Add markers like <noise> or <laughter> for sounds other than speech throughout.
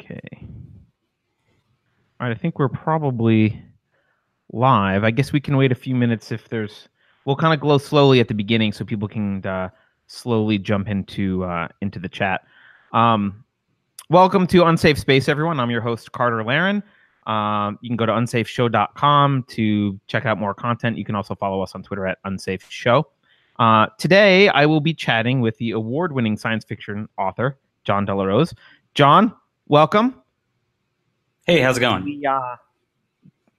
Okay. All right, I think we're probably live. I guess we can wait a few minutes if there's. We'll kind of glow slowly at the beginning so people can uh, slowly jump into uh, into the chat. Um, welcome to Unsafe Space, everyone. I'm your host Carter Laren. Um, you can go to unsafeshow.com to check out more content. You can also follow us on Twitter at Unsafe Show. Uh, today, I will be chatting with the award winning science fiction author, Jon Del Arroz. Jon, welcome. Hey, how's it going? We, uh,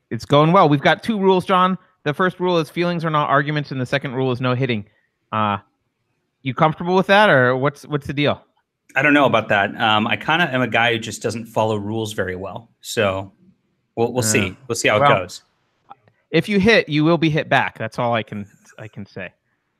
it's going well. We've got two rules, Jon. The first rule is feelings are not arguments, and the second rule is no hitting. Uh, you comfortable with that, or what's what's the deal? I don't know about that. Um, I kind of am a guy who just doesn't follow rules very well. So we'll we'll uh, see. We'll see how well, it goes. If you hit, you will be hit back. That's all I can I can say.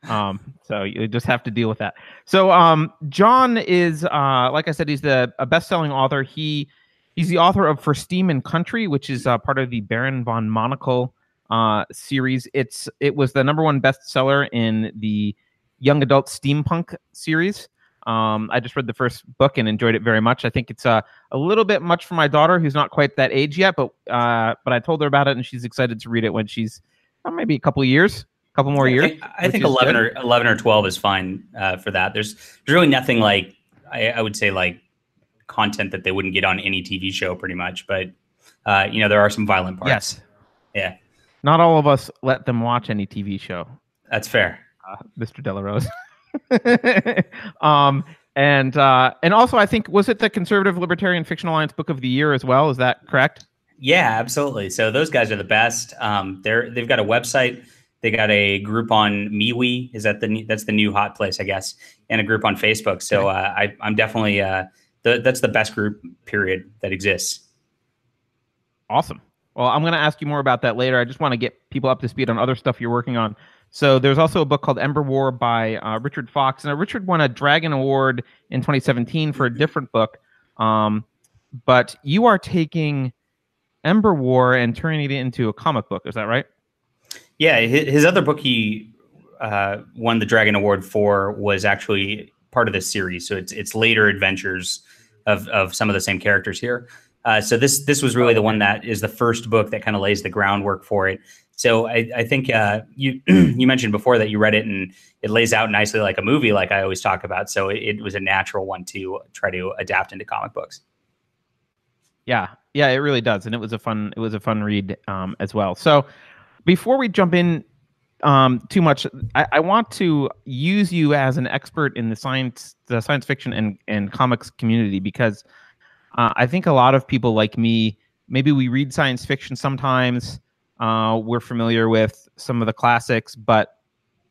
Um, so you just have to deal with that. So um, Jon is, uh, like I said, he's the a best-selling author. He he's the author of For Steam and Country, which is uh, part of the Baron von Monocle uh, series. It's it was the number one bestseller in the young adult steampunk series. Um, I just read the first book and enjoyed it very much. I think it's uh, a little bit much for my daughter, who's not quite that age yet, but uh, but I told her about it, and she's excited to read it when she's uh, maybe a couple years couple more years. I, I think eleven good. or eleven or twelve is fine uh, for that. There's there's really nothing like I, I, would say like content that they wouldn't get on any TV show, pretty much. But uh, you know, there are some violent parts. Yes. Yeah. Not all of us let them watch any TV show. That's fair, uh, Mr. Del Arroz. <laughs> um, and uh, and also, I think was it the Conservative Libertarian Fiction Alliance Book of the Year as well? Is that correct? Yeah, absolutely. So those guys are the best. Um, they're they've got a website they got a group on MeWe. Is that the that's the new hot place, I guess, and a group on Facebook. So uh, I, I'm definitely uh, the, that's the best group period that exists. Awesome. Well, I'm going to ask you more about that later. I just want to get people up to speed on other stuff you're working on. So there's also a book called Ember War by uh, Richard Fox. and Richard won a Dragon Award in 2017 for a different book, um, but you are taking Ember War and turning it into a comic book. Is that right? Yeah, his, other book he uh, won the Dragon Award for was actually part of this series. So it's it's later adventures of of some of the same characters here. Uh, so this this was really the one that is the first book that kind of lays the groundwork for it. So I, I think uh, you <clears throat> you mentioned before that you read it and it lays out nicely like a movie, like I always talk about. So it, it was a natural one to try to adapt into comic books. Yeah, yeah, it really does, and it was a fun it was a fun read um, as well. So before we jump in um, too much, I, I, want to use you as an expert in the science, the science fiction and, and comics community because uh, I think a lot of people like me, maybe we read science fiction sometimes. Uh, we're familiar with some of the classics, but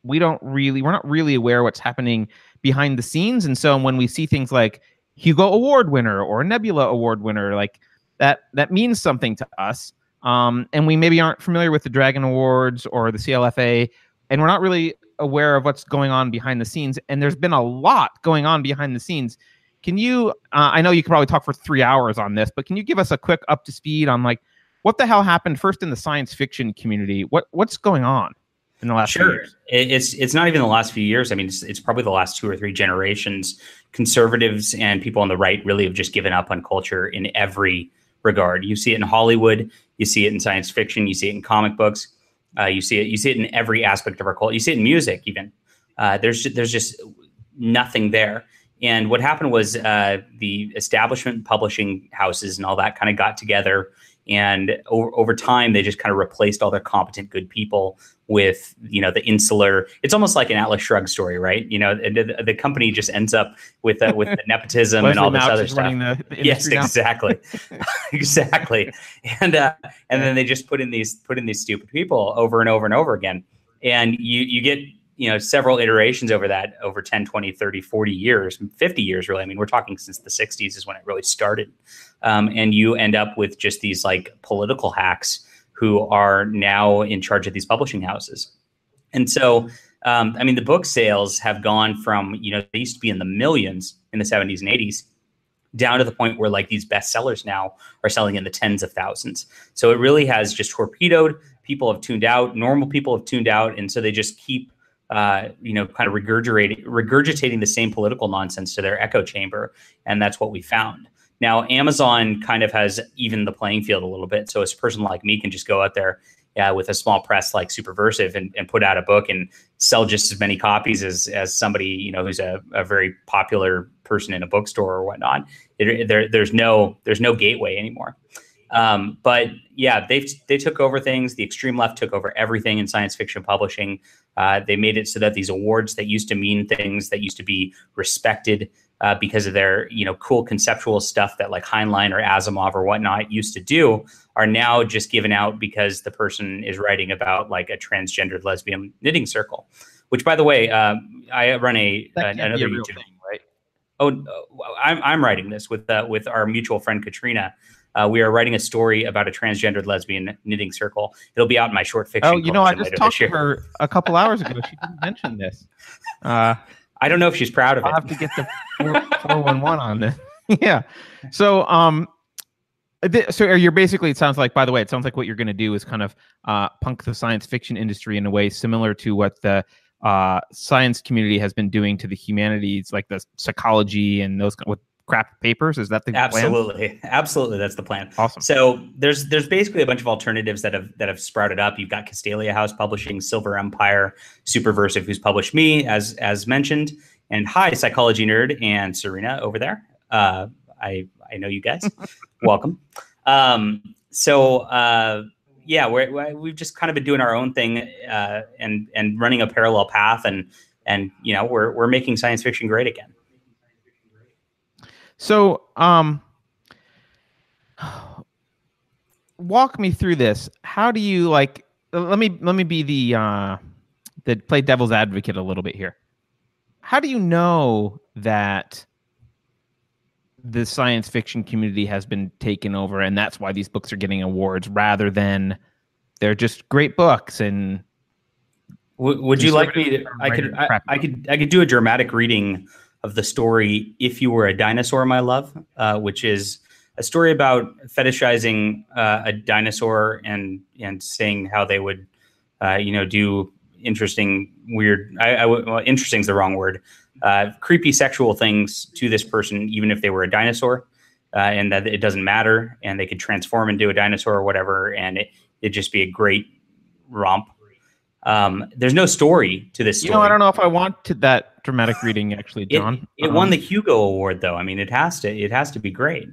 we don't really, we're not really aware what's happening behind the scenes. And so when we see things like Hugo Award winner or Nebula Award winner, like that, that means something to us um, and we maybe aren't familiar with the Dragon Awards or the CLFA, and we're not really aware of what's going on behind the scenes. And there's been a lot going on behind the scenes. Can you? Uh, I know you could probably talk for three hours on this, but can you give us a quick up to speed on like what the hell happened first in the science fiction community? What what's going on? in the last few years? sure it's it's not even the last few years i mean it's, it's probably the last two or three generations conservatives and people on the right really have just given up on culture in every regard you see it in hollywood you see it in science fiction. You see it in comic books. Uh, you see it. You see it in every aspect of our culture. You see it in music, even. Uh, there's there's just nothing there. And what happened was uh, the establishment publishing houses and all that kind of got together and over, over time they just kind of replaced all their competent good people with you know the insular it's almost like an atlas shrugged story right? You know the, the company just ends up with uh, with the <laughs> nepotism and all this other stuff. the, the yes exactly. <laughs> <laughs> Exactly. And uh, and then they just put in these put in these stupid people over and over and over again. And you you get you know several iterations over that over 10 20 30 40 years 50 years really. I mean we're talking since the 60s is when it really started um, and you end up with just these like political hacks who are now in charge of these publishing houses. And so um, i mean the book sales have gone from you know they used to be in the millions in the 70s and 80s down to the point where like these bestsellers now are selling in the tens of thousands. So it really has just torpedoed. People have tuned out. Normal people have tuned out. And so they just keep uh, you know, kind of regurgitating regurgitating the same political nonsense to their echo chamber, and that's what we found. Now, Amazon kind of has even the playing field a little bit. So, a person like me can just go out there with a small press like Superversive and, and put out a book and sell just as many copies as as somebody you know who's a, a very popular person in a bookstore or whatnot. It, there, there's no there's no gateway anymore. Um, but yeah, they they took over things. The extreme left took over everything in science fiction publishing. Uh, they made it so that these awards that used to mean things that used to be respected uh, because of their you know cool conceptual stuff that like Heinlein or Asimov or whatnot used to do are now just given out because the person is writing about like a transgendered lesbian knitting circle. Which, by the way, um, I run a uh, another YouTube. Thing, right? Oh, I'm I'm writing this with uh, with our mutual friend Katrina. Uh, we are writing a story about a transgendered lesbian knitting circle. It'll be out in my short fiction. Oh, you know, I just talked to her a couple hours ago. She didn't mention this. <laughs> Uh, I don't know if she's proud of I'll it. I'll have to get the 411 on this. <laughs> yeah. So, um, so you're basically, it sounds like, by the way, it sounds like what you're going to do is kind of uh, punk the science fiction industry in a way similar to what the uh, science community has been doing to the humanities, like the psychology and those with crap papers. Is that the absolutely, plan? absolutely? That's the plan. Awesome. So there's there's basically a bunch of alternatives that have that have sprouted up. You've got Castalia House publishing, Silver Empire, Superversive, who's published me as as mentioned, and hi, psychology nerd and Serena over there. Uh, I I know you guys. <laughs> Welcome. Um, so. Uh, yeah, we're, we've just kind of been doing our own thing uh, and and running a parallel path, and and you know we're we're making science fiction great again. So, um, walk me through this. How do you like? Let me let me be the uh, the play devil's advocate a little bit here. How do you know that the science fiction community has been taken over, and that's why these books are getting awards, rather than they're just great books and would, you like me to? I could. I, I, could. I could do a dramatic reading of the story "If You Were a Dinosaur, My Love," uh, which is a story about fetishizing uh, a dinosaur and and saying how they would, uh, you know, do interesting, weird. I, I well, interesting is the wrong word. Uh, creepy sexual things to this person, even if they were a dinosaur, uh, and that it doesn't matter, and they could transform into a dinosaur or whatever, and it it'd just be a great romp um, there's no story to this story. You know, I don't know if I want to, that dramatic reading actually, Jon. It, it um, won the Hugo Award, though. I mean, it has to. It has to be great.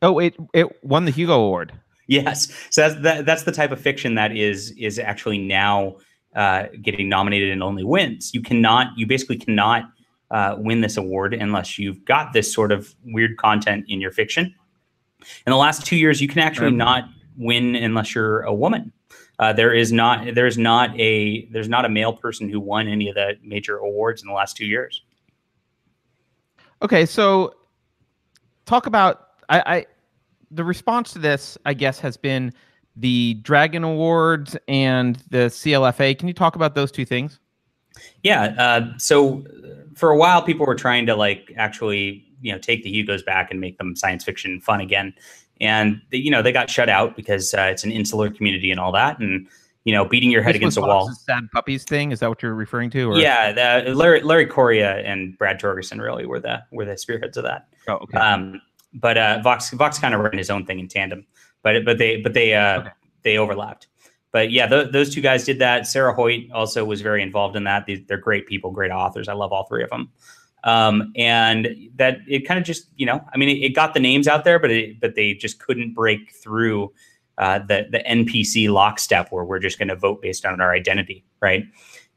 Oh, it it won the Hugo Award. Yes, so that's that, that's the type of fiction that is is actually now uh, getting nominated and only wins. You cannot. You basically cannot uh, win this award unless you've got this sort of weird content in your fiction. In the last two years, you can actually um, not win unless you're a woman. Uh, there is not there's not a there's not a male person who won any of the major awards in the last two years. Okay, so talk about I, I the response to this, I guess, has been the Dragon Awards and the CLFA. Can you talk about those two things? Yeah. Uh, so for a while, people were trying to like actually, you know, take the Hugos back and make them science fiction fun again and they, you know they got shut out because uh, it's an insular community and all that, and you know beating your head this against a wall. Sad puppies thing is that what you're referring to? Or? Yeah, the, Larry, Larry Correia and Brad Torgersen really were the were the spearheads of that. Oh, okay. Um, but uh, Vox Vox kind of ran his own thing in tandem, but but they but they uh, okay. they overlapped. But yeah, th- those two guys did that. Sarah Hoyt also was very involved in that. They, they're great people, great authors. I love all three of them. Um, and that it kind of just, you know, I mean, it, it, got the names out there, but it, but they just couldn't break through uh, the the NPC lockstep where we're just going to vote based on our identity, right?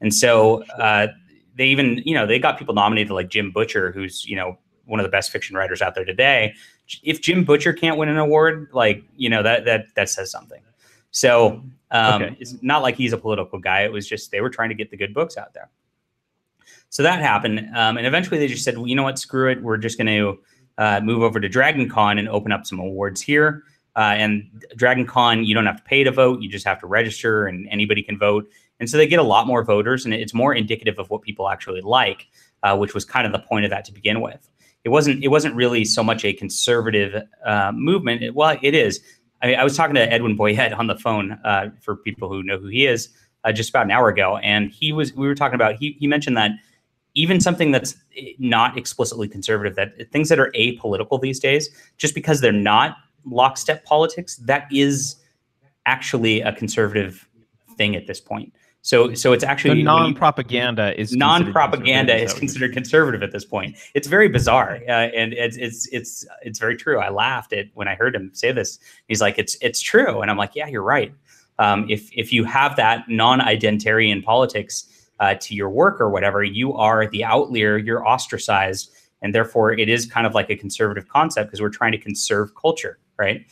And so uh, they even, you know, they got people nominated like Jim Butcher, who's you know one of the best fiction writers out there today. If Jim Butcher can't win an award, like you know that that that says something. So um, okay. it's not like he's a political guy. It was just they were trying to get the good books out there. So that happened, um, and eventually they just said, well, you know what, screw it. We're just going to uh, move over to Dragon Con and open up some awards here. Uh, and Dragon Con, you don't have to pay to vote; you just have to register, and anybody can vote. And so they get a lot more voters, and it's more indicative of what people actually like, uh, which was kind of the point of that to begin with. It wasn't. It wasn't really so much a conservative uh, movement. It, well, it is. I, mean, I, was talking to Edwin Boyette on the phone uh, for people who know who he is uh, just about an hour ago, and he was. We were talking about. He he mentioned that even something that's not explicitly conservative, that things that are apolitical these days, just because they're not lockstep politics, that is actually a conservative thing at this point. So, so it's actually non-propaganda is non-propaganda is considered conservative at this point. It's very bizarre, uh, and it's it's it's it's very true. I laughed at when I heard him say this. He's like, "It's it's true," and I'm like, "Yeah, you're right." Um, if if you have that non-identarian politics uh, to your work or whatever, you are the outlier. You're ostracized, and therefore it is kind of like a conservative concept because we're trying to conserve culture, right?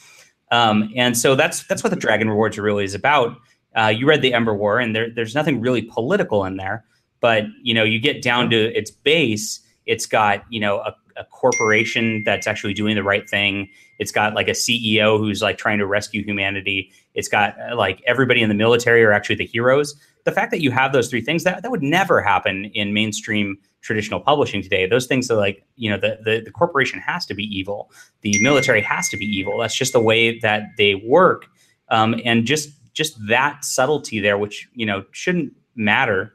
Um, and so that's that's what the Dragon Awards really is about. Uh, you read the Ember War, and there, there's nothing really political in there. But you know, you get down to its base, it's got you know a, a corporation that's actually doing the right thing. It's got like a CEO who's like trying to rescue humanity. It's got uh, like everybody in the military are actually the heroes. The fact that you have those three things that that would never happen in mainstream traditional publishing today. Those things are like, you know, the, the, the corporation has to be evil. The military has to be evil. That's just the way that they work. Um, and just just that subtlety there, which you know shouldn't matter,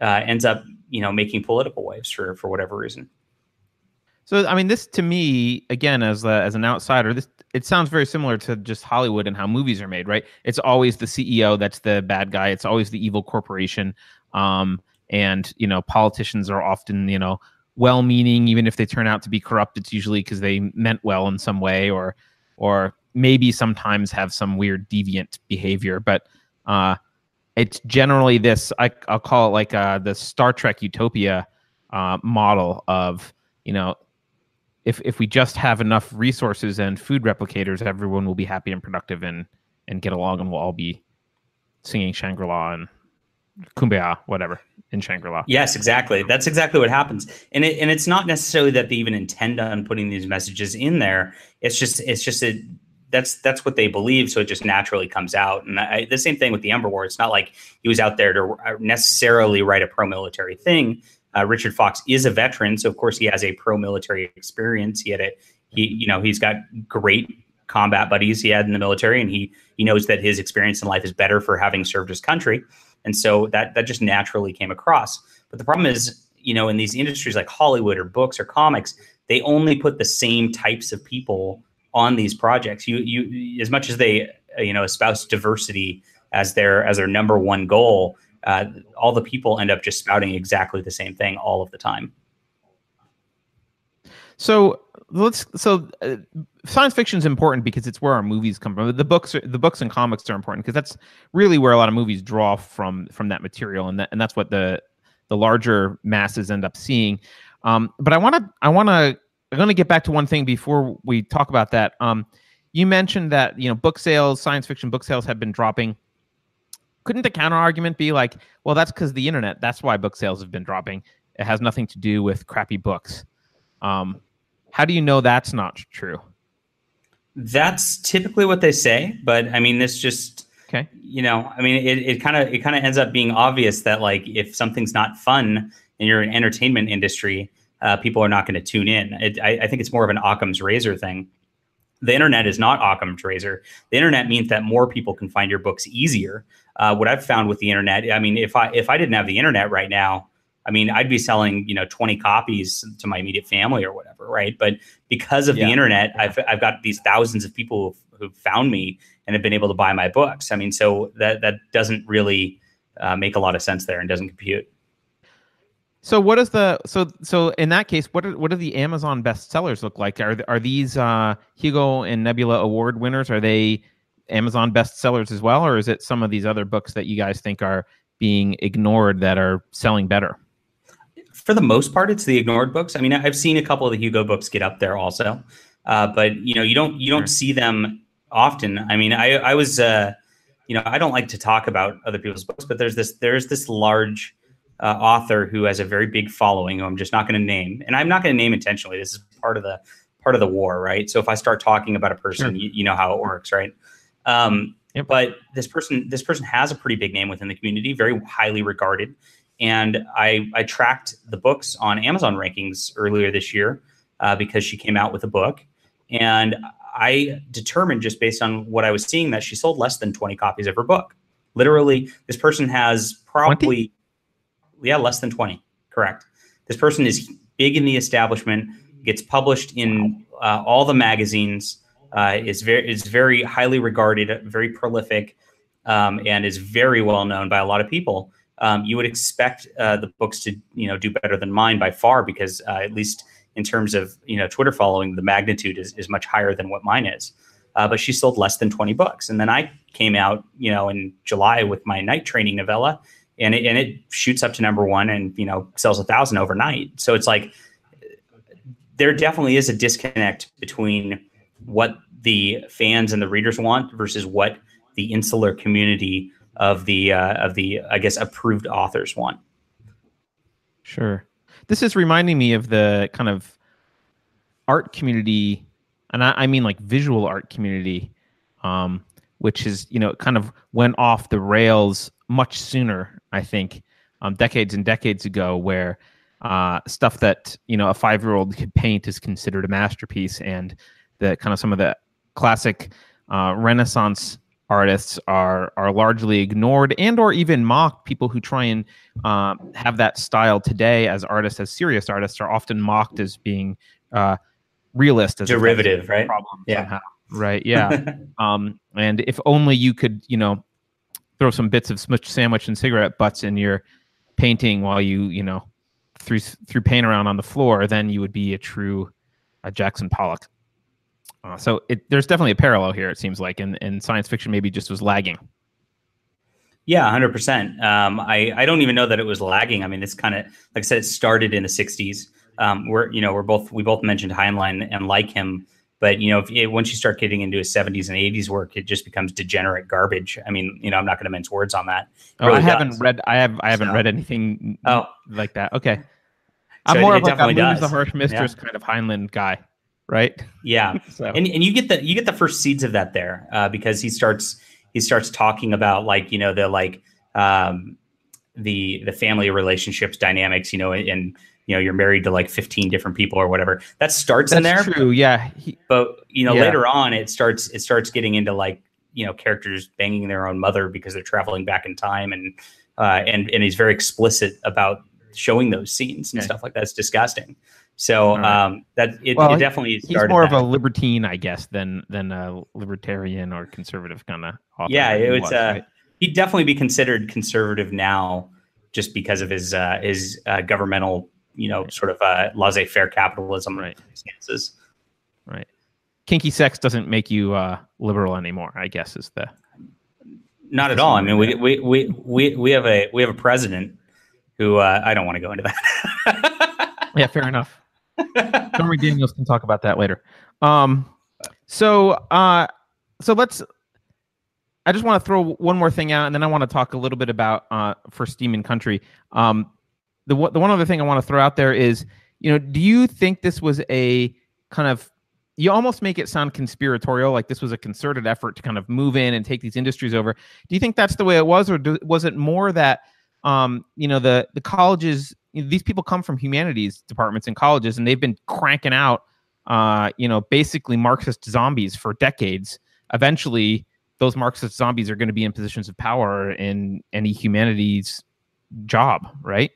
uh, ends up you know making political waves for for whatever reason. So I mean, this to me again as a, as an outsider, this it sounds very similar to just Hollywood and how movies are made, right? It's always the CEO that's the bad guy. It's always the evil corporation, um, and you know politicians are often you know well-meaning, even if they turn out to be corrupt. It's usually because they meant well in some way, or or maybe sometimes have some weird deviant behavior, but uh, it's generally this. I, will call it like uh, the Star Trek utopia uh, model of you know, if if we just have enough resources and food replicators, everyone will be happy and productive and and get along, and we'll all be singing Shangri La and Kumbaya, whatever in Shangri La. Yes, exactly. That's exactly what happens, and it, and it's not necessarily that they even intend on putting these messages in there. It's just it's just a that's that's what they believe, so it just naturally comes out. And I, the same thing with the Ember War. It's not like he was out there to necessarily write a pro-military thing. Uh, Richard Fox is a veteran, so of course he has a pro-military experience. He had a he, you know, he's got great combat buddies he had in the military, and he he knows that his experience in life is better for having served his country, and so that that just naturally came across. But the problem is, you know, in these industries like Hollywood or books or comics, they only put the same types of people on these projects. You you as much as they you know espouse diversity as their as their number one goal, uh, all the people end up just spouting exactly the same thing all of the time. So let's so uh, science fiction is important because it's where our movies come from. The books are, the books and comics are important because that's really where a lot of movies draw from from that material, and that and that's what the the larger masses end up seeing. Um, but I want to I want to I'm going to get back to one thing before we talk about that. Um, you mentioned that you know book sales, science fiction book sales have been dropping. Couldn't the counter argument be like, well, that's because the internet. That's why book sales have been dropping. It has nothing to do with crappy books. Um, how do you know that's not true? That's typically what they say, but I mean, this just okay. You know, I mean, it kind of it kind of ends up being obvious that like if something's not fun in your entertainment industry, uh, people are not going to tune in. It, I, I, think it's more of an Occam's razor thing. The internet is not Occam's razor. The internet means that more people can find your books easier. Uh, what I've found with the internet, I mean, if I if I didn't have the internet right now, I mean, I'd be selling you know 20 copies to my immediate family or whatever, right? But because of yeah. the internet. I've I've got these thousands of people who've, who've, found me and have been able to buy my books. I mean, so that that doesn't really uh, make a lot of sense there and doesn't compute. So what is the so so in that case what are, what do the Amazon bestsellers look like? Are are these uh, Hugo and Nebula award winners? Are they Amazon bestsellers as well, or is it some of these other books that you guys think are being ignored that are selling better? For the most part, it's the ignored books. I mean, I've seen a couple of the Hugo books get up there also, uh, but you know, you don't you don't sure. see them often. I mean, I I was uh, you know I don't like to talk about other people's books, but there's this there's this large uh, author who has a very big following, who I'm just not going to name, and I'm not going to name intentionally. This is part of the part of the war, right? So if I start talking about a person, sure. you, you, know how it works, right? Um, yep. But this person, this person has a pretty big name within the community, very highly regarded, and I I tracked the books on Amazon rankings earlier this year uh, because she came out with a book, and I determined just based on what I was seeing that she sold less than 20 copies of her book. Literally, this person has probably 20? yeah, less than 20. Correct. This person is big in the establishment, gets published in uh, all the magazines, uh, is very is very highly regarded, very prolific, um, and is very well known by a lot of people. Um, you would expect uh, the books to you know do better than mine by far because uh, at least in terms of you know Twitter following, the magnitude is, is much higher than what mine is. Uh, but she sold less than 20 books. And then I came out, you know, in July with my night training novella, and it, and it shoots up to number one, and you know sells a thousand overnight. So it's like there definitely is a disconnect between what the fans and the readers want versus what the insular community of the uh, of the I guess approved authors want. Sure, this is reminding me of the kind of art community, and I, I mean like visual art community, um, which is you know kind of went off the rails much sooner. I think um, decades and decades ago, where uh, stuff that you know a five year old could paint is considered a masterpiece, and the kind of some of the classic uh, Renaissance artists are are largely ignored and or even mocked. People who try and uh, have that style today as artists, as serious artists, are often mocked as being uh, realist, as derivative, right? Problem yeah. Somehow. Right. Yeah. <laughs> um, and if only you could, you know, throw some bits of smushed sandwich and cigarette butts in your painting while you, you know, threw threw paint around on the floor, then you would be a true uh, Jackson Pollock. Uh, so it, there's definitely a parallel here. It seems like, and, and science fiction maybe just was lagging. Yeah, hundred um, percent. I I don't even know that it was lagging. I mean, it's kind of like I said, it started in the '60s. Um, we're you know we're both we both mentioned Heinlein and like him, but you know if it, once you start getting into his 70s and 80s work, it just becomes degenerate garbage. I mean, you know, I'm not going to mince words on that. oh, really I haven't does. read. I have I haven't so, read anything. Oh. like that. Okay. I'm so more it, of like a does. the harsh mistress yeah. kind of Heinlein guy right? Yeah, <laughs> so. and and you get the you get the first seeds of that there uh, because he starts he starts talking about like you know the like um, the the family relationships dynamics, you know, and, and you know you're married to like 15 different people or whatever. That starts That's in there. True, yeah. He, but you know yeah. later on it starts it starts getting into like you know characters banging their own mother because they're traveling back in time and uh, and and he's very explicit about showing those scenes and stuff like that. It's disgusting. So right. um, that it, well, it definitely he's more of a libertine, I guess, than than a libertarian or conservative kind of. Yeah, it was. uh, right? He'd definitely be considered conservative now, just because of his uh, his uh, governmental, you know, right. sort of uh, laissez-faire capitalism right. stances. Right. Kinky sex doesn't make you uh, liberal anymore. I guess is the. Not at all. I mean, we, we we we we have a we have a president who uh, I don't want to go into that. <laughs> yeah, fair enough. Stormy Daniels can talk about that later. Um, so uh, so let's. I just want to throw one more thing out, and then I want to talk a little bit about uh, for Steam and Country. Um, the the one other thing I want to throw out there is, you know, do you think this was a kind of you almost make it sound conspiratorial, like this was a concerted effort to kind of move in and take these industries over. Do you think that's the way it was, or do, was it more that um, you know the the colleges you know, these people come from humanities departments in colleges and they've been cranking out uh, you know basically marxist zombies for decades. Eventually those marxist zombies are going to be in positions of power in any humanities job right?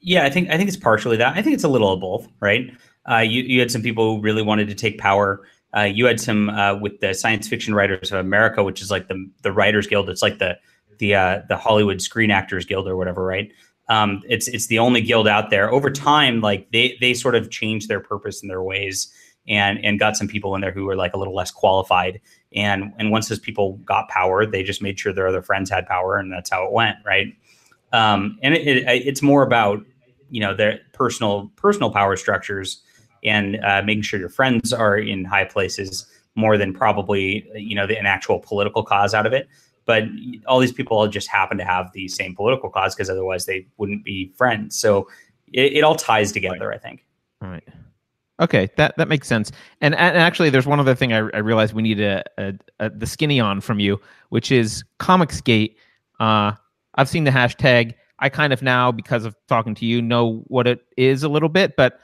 Yeah i think i think it's partially that. I think it's a little of both right? Uh, you, you had some people who really wanted to take power. Uh, you had some uh, with the science fiction writers of america which is like the the writers guild. It's like the the uh, the hollywood screen actors guild or whatever right um, it's it's the only guild out there. Over time, like they they sort of changed their purpose and their ways, and and got some people in there who were like a little less qualified. And and once those people got power, they just made sure their other friends had power, and that's how it went, right? Um, and it, it, it's more about you know their personal personal power structures and uh, making sure your friends are in high places more than probably you know the, an actual political cause out of it but all these people all just happen to have the same political cause because otherwise they wouldn't be friends. So it, it all ties together, I think. Right. Okay, that that makes sense. And, and actually, there's one other thing I, I realized we need a, a, a, the skinny on from you, which is Comicsgate. Uh, I've seen the hashtag. I kind of now, because of talking to you, know what it is a little bit, but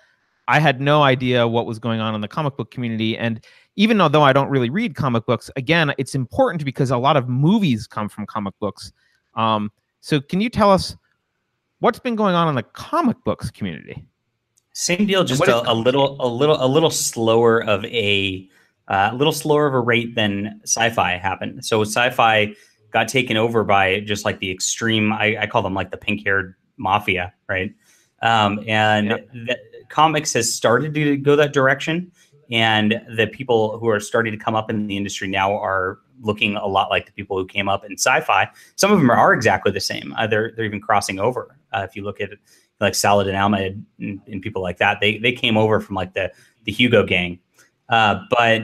I had no idea what was going on in the comic book community. And even though I don't really read comic books, again, it's important because a lot of movies come from comic books. Um, so, can you tell us what's been going on in the comic books community? Same deal, just a, a, little, a little, a little slower of a, uh, a little slower of a rate than sci-fi happened. So sci-fi got taken over by just like the extreme. I, I call them like the pink-haired mafia, right? Um, and yep. the, comics has started to go that direction, and the people who are starting to come up in the industry now are looking a lot like the people who came up in sci-fi. Some of them are exactly the same. Uh, they're they're even crossing over. Uh, if you look at like Saladin Ahmed and, and, people like that, they they came over from like the the Hugo gang. Uh, but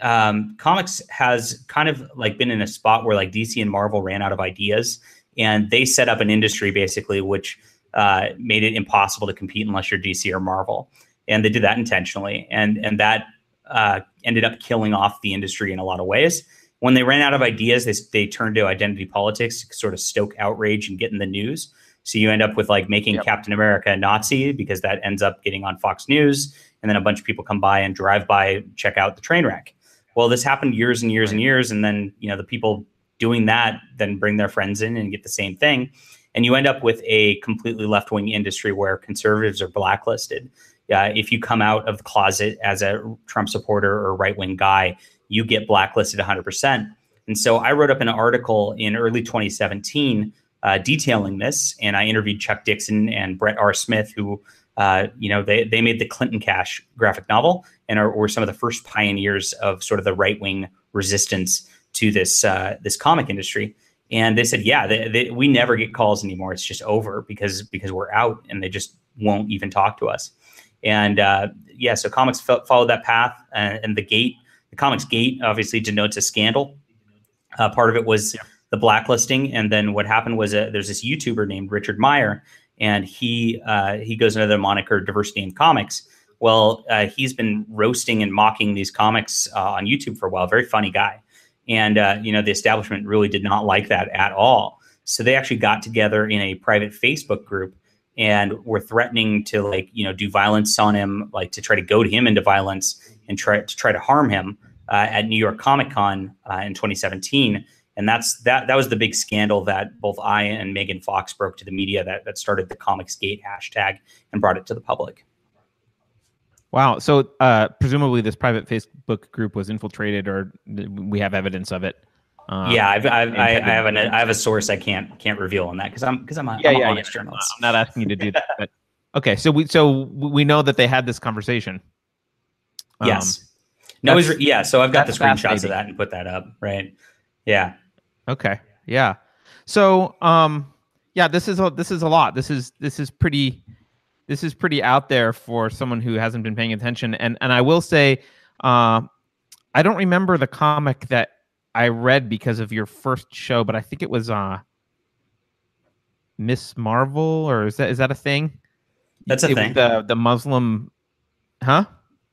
um, comics has kind of like been in a spot where like DC and Marvel ran out of ideas, and they set up an industry basically which uh, made it impossible to compete unless you're DC or Marvel, and they did that intentionally, and and that uh, ended up killing off the industry in a lot of ways. When they ran out of ideas, they, they turned to identity politics to sort of stoke outrage and get in the news. So you end up with like making yep. Captain America a Nazi because that ends up getting on Fox News, and then a bunch of people come by and drive by, check out the train wreck. Well, this happened years and years and years, and then you know the people doing that then bring their friends in and get the same thing, and you end up with a completely left wing industry where conservatives are blacklisted. Uh, if you come out of the closet as a Trump supporter or right wing guy, you get blacklisted 100%. And so I wrote up an article in early 2017 uh, detailing this. And I interviewed Chuck Dixon and Brett R. Smith, who, uh, you know, they, they made the Clinton Cash graphic novel and are, were some of the first pioneers of sort of the right wing resistance to this uh, this comic industry. And they said, yeah, they, they, we never get calls anymore. It's just over because because we're out, and they just won't even talk to us. And uh, yeah, so comics followed that path, and, and the gate, the comics gate, obviously denotes a scandal. Uh, part of it was yeah the blacklisting. And then what happened was a, there's this YouTuber named Richard Meyer, and he uh, he goes under the moniker Diversity in Comics. Well, uh, he's been roasting and mocking these comics uh, on YouTube for a while. Very funny guy, and uh, you know the establishment really did not like that at all. So they actually got together in a private Facebook group and were threatening to like you know do violence on him, like to try to goad him into violence and try to try to harm him uh, at New York Comic Con uh, in 2017 and that's that that was the big scandal that both I and Megan Fox broke to the media that that started the Comicsgate hashtag and brought it to the public. Wow. So uh, presumably this private Facebook group was infiltrated, or we have evidence of it. Um, yeah, I've, I've I, I have an I have a source I can't can't revel on that because I'm because I'm a, yeah, I'm yeah, yeah. journalist. I'm not asking you to do that. <laughs> But, okay, so we so we know that they had this conversation. yes. Um, no, was, yeah. So I've got the screenshots of that and put that up. Right. Yeah. Okay. Yeah. So, um, yeah, this is a this is a lot. This is this is pretty this is pretty out there for someone who hasn't been paying attention. And and I will say, uh, I don't remember the comic that I read because of your first show, but I think it was uh, Miss Marvel, or is that is that a thing? That's a it thing. The the Muslim, huh?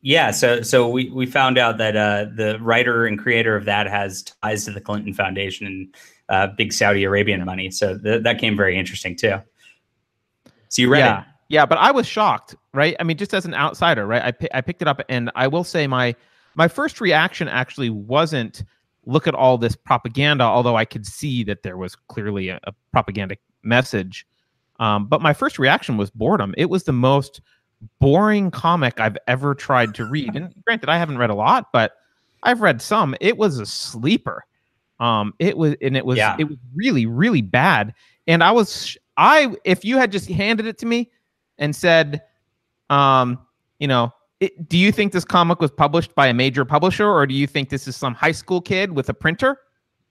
Yeah, so so we we found out that uh, the writer and creator of that has ties to the Clinton Foundation and uh, big Saudi Arabian money. So th- that came very interesting too. So you read yeah. it? Yeah, but I was shocked, right? I mean, just as an outsider, right? I p- I picked it up, and I will say my my first reaction actually wasn't look at all this propaganda, although I could see that there was clearly a, a propaganda message. Um, but my first reaction was boredom. It was the most boring comic I've ever tried to read. And <laughs> granted, I haven't read a lot, but I've read some. It was a sleeper. Um, it was, and it was, yeah. it was really, really bad. And I was, I, if you had just handed it to me and said, um, you know, it, do you think this comic was published by a major publisher, or do you think this is some high school kid with a printer?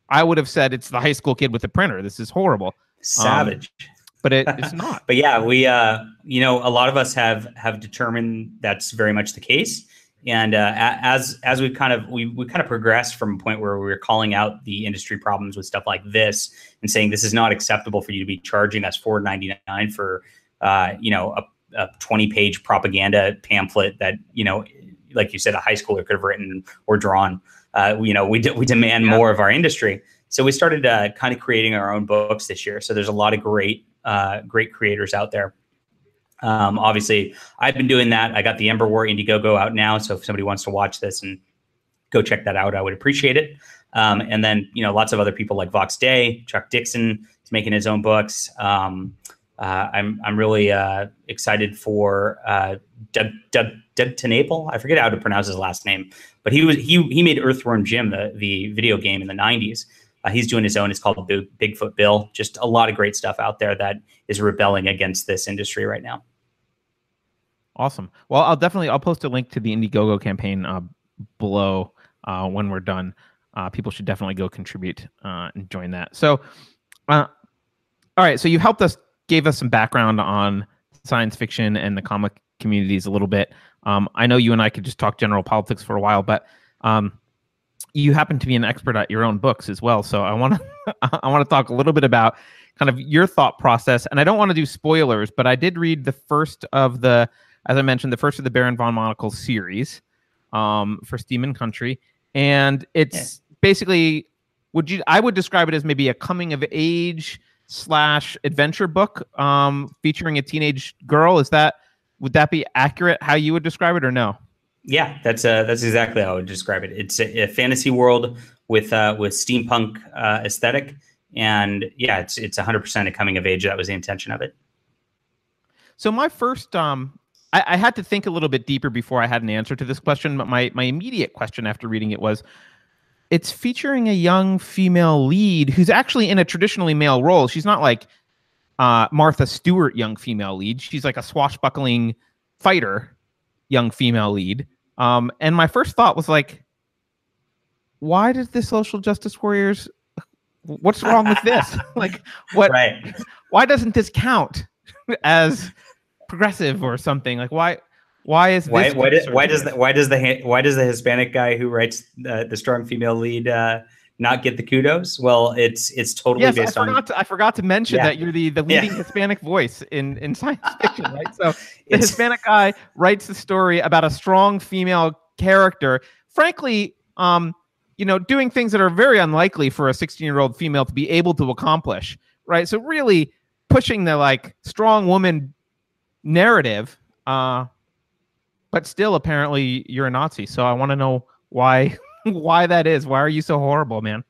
I would have said it's the high school kid with a printer. This is horrible. Savage. Um, but it, <laughs> it's not. but yeah, we uh, you know a lot of us have have determined that's very much the case. And uh, as as we kind of we we kind of progressed from a point where we were calling out the industry problems with stuff like this and saying this is not acceptable for you to be charging us four ninety nine for uh, you know a, a twenty page propaganda pamphlet that you know like you said a high schooler could have written or drawn. Uh, you know we de- we demand yeah. more of our industry. So we started uh, kind of creating our own books this year. So there's a lot of great uh, great creators out there. Um, obviously, I've been doing that. I got the Ember War Indiegogo out now, so if somebody wants to watch this and go check that out, I would appreciate it. Um, and then you know, lots of other people like Vox Day, Chuck Dixon is making his own books. Um, uh, I'm I'm really uh, excited for uh, Doug Doug Doug TenNapel. I forget how to pronounce his last name, but he was he he made Earthworm Jim, the the video game in the '90s. Uh, he's doing his own. It's called Big, Bigfoot Bill. Just a lot of great stuff out there that is rebelling against this industry right now. Awesome. Well, I'll definitely I'll post a link to the Indiegogo campaign uh, below uh, when we're done. People should definitely go contribute and join that. So, all right. So you helped us, gave us some background on science fiction and the comic communities a little bit. Um, I know you and I could just talk general politics for a while, but um, you happen to be an expert at your own books as well. So I want to <laughs> I want to talk a little bit about kind of your thought process. And I don't want to do spoilers, but I did read the first of the, as I mentioned, the first of the Baron von Monocle series um, for Steam and Country, and it's yeah. basically would you I would describe it as maybe a coming of age slash adventure book um, featuring a teenage girl. Is that would that be accurate? How you would describe it, or no? Yeah, that's uh, that's exactly how I would describe it. It's a, a fantasy world with uh, with steampunk uh, aesthetic, and yeah, it's it's 100 percent a coming of age. That was the intention of it. So my first, um, I, I had to think a little bit deeper before I had an answer to this question. But my my immediate question after reading it was, it's featuring a young female lead who's actually in a traditionally male role. She's not like uh, Martha Stewart, young female lead. She's like a swashbuckling fighter, young female lead. Um, and my first thought was like, why does the social justice warriors? What's wrong with this? <laughs> <laughs> like, what? Right. Why doesn't this count <laughs> as progressive or something? Like, why? Why is why why, did, why does the why does the why does the Hispanic guy who writes uh, the strong female lead uh, not get the kudos? Well, it's it's totally yes, based I forgot on. To, I forgot to mention yeah. that you're the the leading yeah. Hispanic voice in in <laughs> science fiction, right? So <laughs> the Hispanic guy writes the story about a strong female character. Frankly, um, you know, doing things that are very unlikely for a 16 year old female to be able to accomplish, right? So really pushing the like strong woman narrative, uh, but still apparently you're a Nazi. So I want to know why <laughs> why that is. Why are you so horrible, man?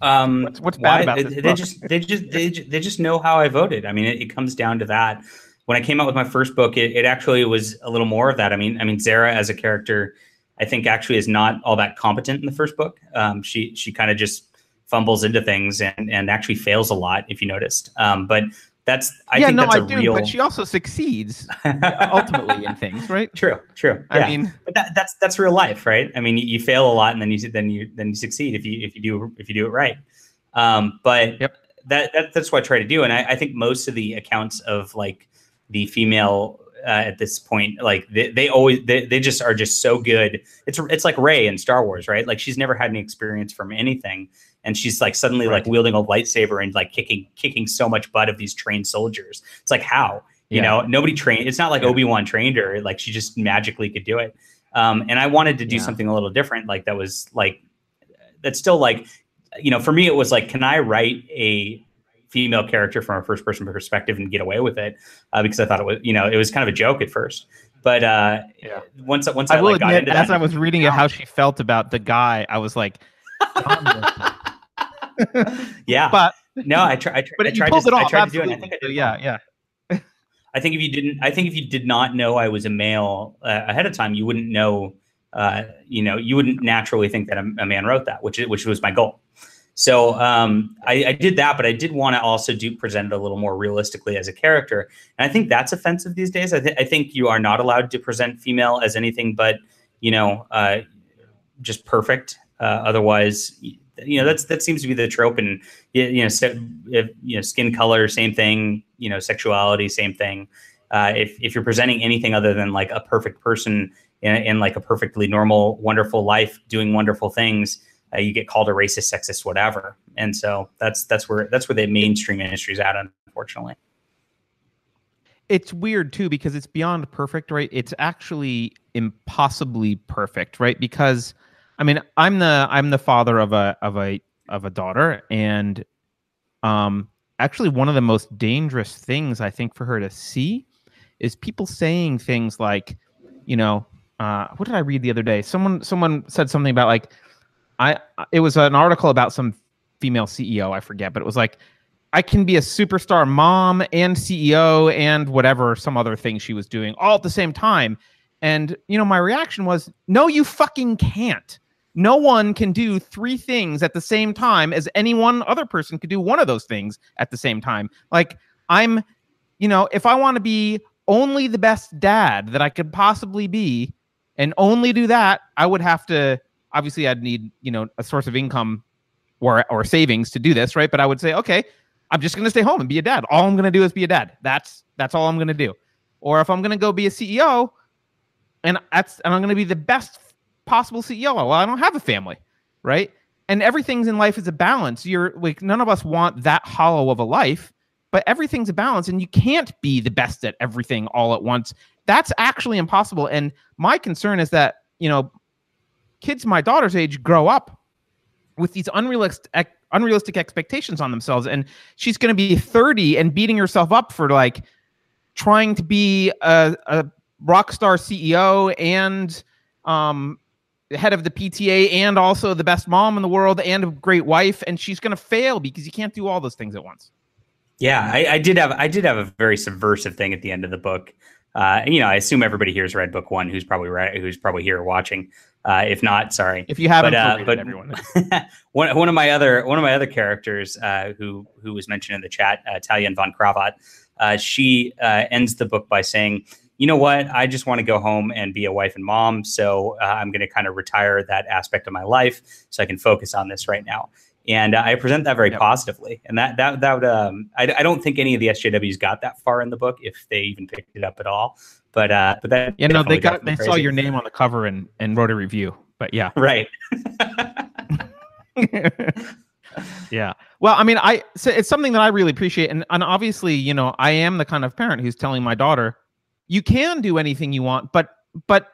Um, what's, what's bad why, about this? They book? just they just they, they just know how I voted. I mean, it, it comes down to that. When I came out with my first book, it, it actually was a little more of that. I mean, I mean, Zara as a character, I think actually is not all that competent in the first book. Um, she she kind of just fumbles into things and and actually fails a lot if you noticed. Um, but that's I yeah, think no, that's a I do, real. But she also succeeds ultimately in things, right? <laughs> True, true. I mean, but that, that's that's real life, right? I mean, you, you, fail a lot and then you then you then you succeed if you if you do if you do it right. Um, but yep. that, that that's what I try to do, and I, I think most of the accounts of like the female uh, at this point. Like they, they always they, they just are just so good. It's it's like Rey in Star Wars, right? Like she's never had any experience from anything, and she's like suddenly right. like wielding a lightsaber and like kicking kicking so much butt of these trained soldiers. It's like how you yeah. know nobody trained. It's not like yeah. Obi Wan trained her. Like she just magically could do it. Um, and I wanted to do yeah. something a little different, like that was like that's still like you know for me it was like can I write a female character from a first person perspective and get away with it uh, because I thought it was you know it was kind of a joke at first. But uh, yeah. once once I, I will like, admit, as that, I was reading it, how she felt about the guy, I was like, <laughs> <laughs> yeah. But no, I, try, I, try, but I tried to, it off, I tried to do it. I think I did yeah, yeah. <laughs> I think if you didn't, I think if you did not know I was a male uh, ahead of time, you wouldn't know. Uh, you know, you wouldn't naturally think that a, a man wrote that, which which was my goal. So um, I, I, did that, but I did want to also do present it a little more realistically as a character, and I think that's offensive these days. I, th- I think you are not allowed to present female as anything but you know uh, just perfect. Uh, otherwise, you know that's that seems to be the trope, and you know, if, you know, skin color, same thing. You know, sexuality, same thing. Uh, if if you're presenting anything other than like a perfect person in, in like a perfectly normal, wonderful life, doing wonderful things uh, you get called a racist, sexist, whatever. And so that's that's where that's where the mainstream industry is at, unfortunately. It's weird too because it's beyond perfect, right? It's actually impossibly perfect, right? Because I mean, I'm the I'm the father of a of a of a daughter, and um, actually one of the most dangerous things I think for her to see is people saying things like, you know, uh, what did I read the other day? Someone someone said something about like I it was an article about some female CEO, I forget, but it was like I can be a superstar mom and CEO and whatever some other thing she was doing all at the same time. And you know, my reaction was, no, you fucking can't. No one can do three things at the same time as any one other person could do one of those things at the same time. Like I'm, you know, if I want to be only the best dad that I could possibly be and only do that, I would have to obviously I'd need, you know, a source of income or or savings to do this, right? But I would say, okay, I'm just going to stay home and be a dad. All I'm going to do is be a dad. That's that's all I'm going to do. Or if I'm going to go be a CEO and that's and I'm going to be the best possible CEO, well, I don't have a family, right? And everything's in life is a balance. You're like none of us want that hollow of a life but everything's a balance and you can't be the best at everything all at once that's actually impossible and my concern is that you know kids my daughter's age grow up with these unrealistic unrealistic expectations on themselves and she's going to be 30 and beating herself up for like trying to be a, a rock star ceo and um head of the pta and also the best mom in the world and a great wife and she's going to fail because you can't do all those things at once yeah, I, I, did have I did have a very subversive thing at the end of the book. Uh, you know, I assume everybody here's read book one, who's probably right, who's probably here watching. Uh, if not, sorry. If you haven't, but, uh, but everyone. <laughs> one one of my other one of my other characters uh, who who was mentioned in the chat, uh, Talia von Kravat, uh, she uh, ends the book by saying, "You know what? I just want to go home and be a wife and mom. So I'm going to kind of retire that aspect of my life so I can focus on this right now." and uh, I present that very yep. positively. And that that that would, um, I, I don't think any of the SJWs got that far in the book, if they even picked it up at all. But uh, but that you know they got they crazy. saw your name on the cover and and wrote a review. But yeah, <laughs> right. <laughs> yeah. Well, I mean, I so it's something that I really appreciate, and and obviously, you know, I am the kind of parent who's telling my daughter, you can do anything you want, but but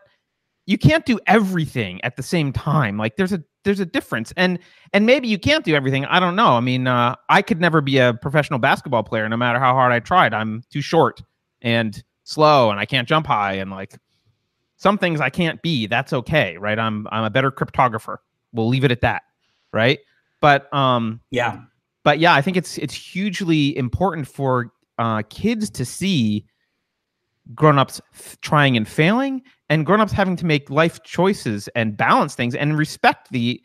you can't do everything at the same time. Like there's a there's a difference, and and maybe you can't do everything. I don't know. I mean, uh, I could never be a professional basketball player, no matter how hard I tried. I'm too short and slow, and I can't jump high, and like some things I can't be. That's okay, right? I'm I'm a better cryptographer. We'll leave it at that, right? But um, yeah, but yeah, I think it's it's hugely important for uh, kids to see grown-ups f- trying and failing and grown-ups having to make life choices and balance things and respect the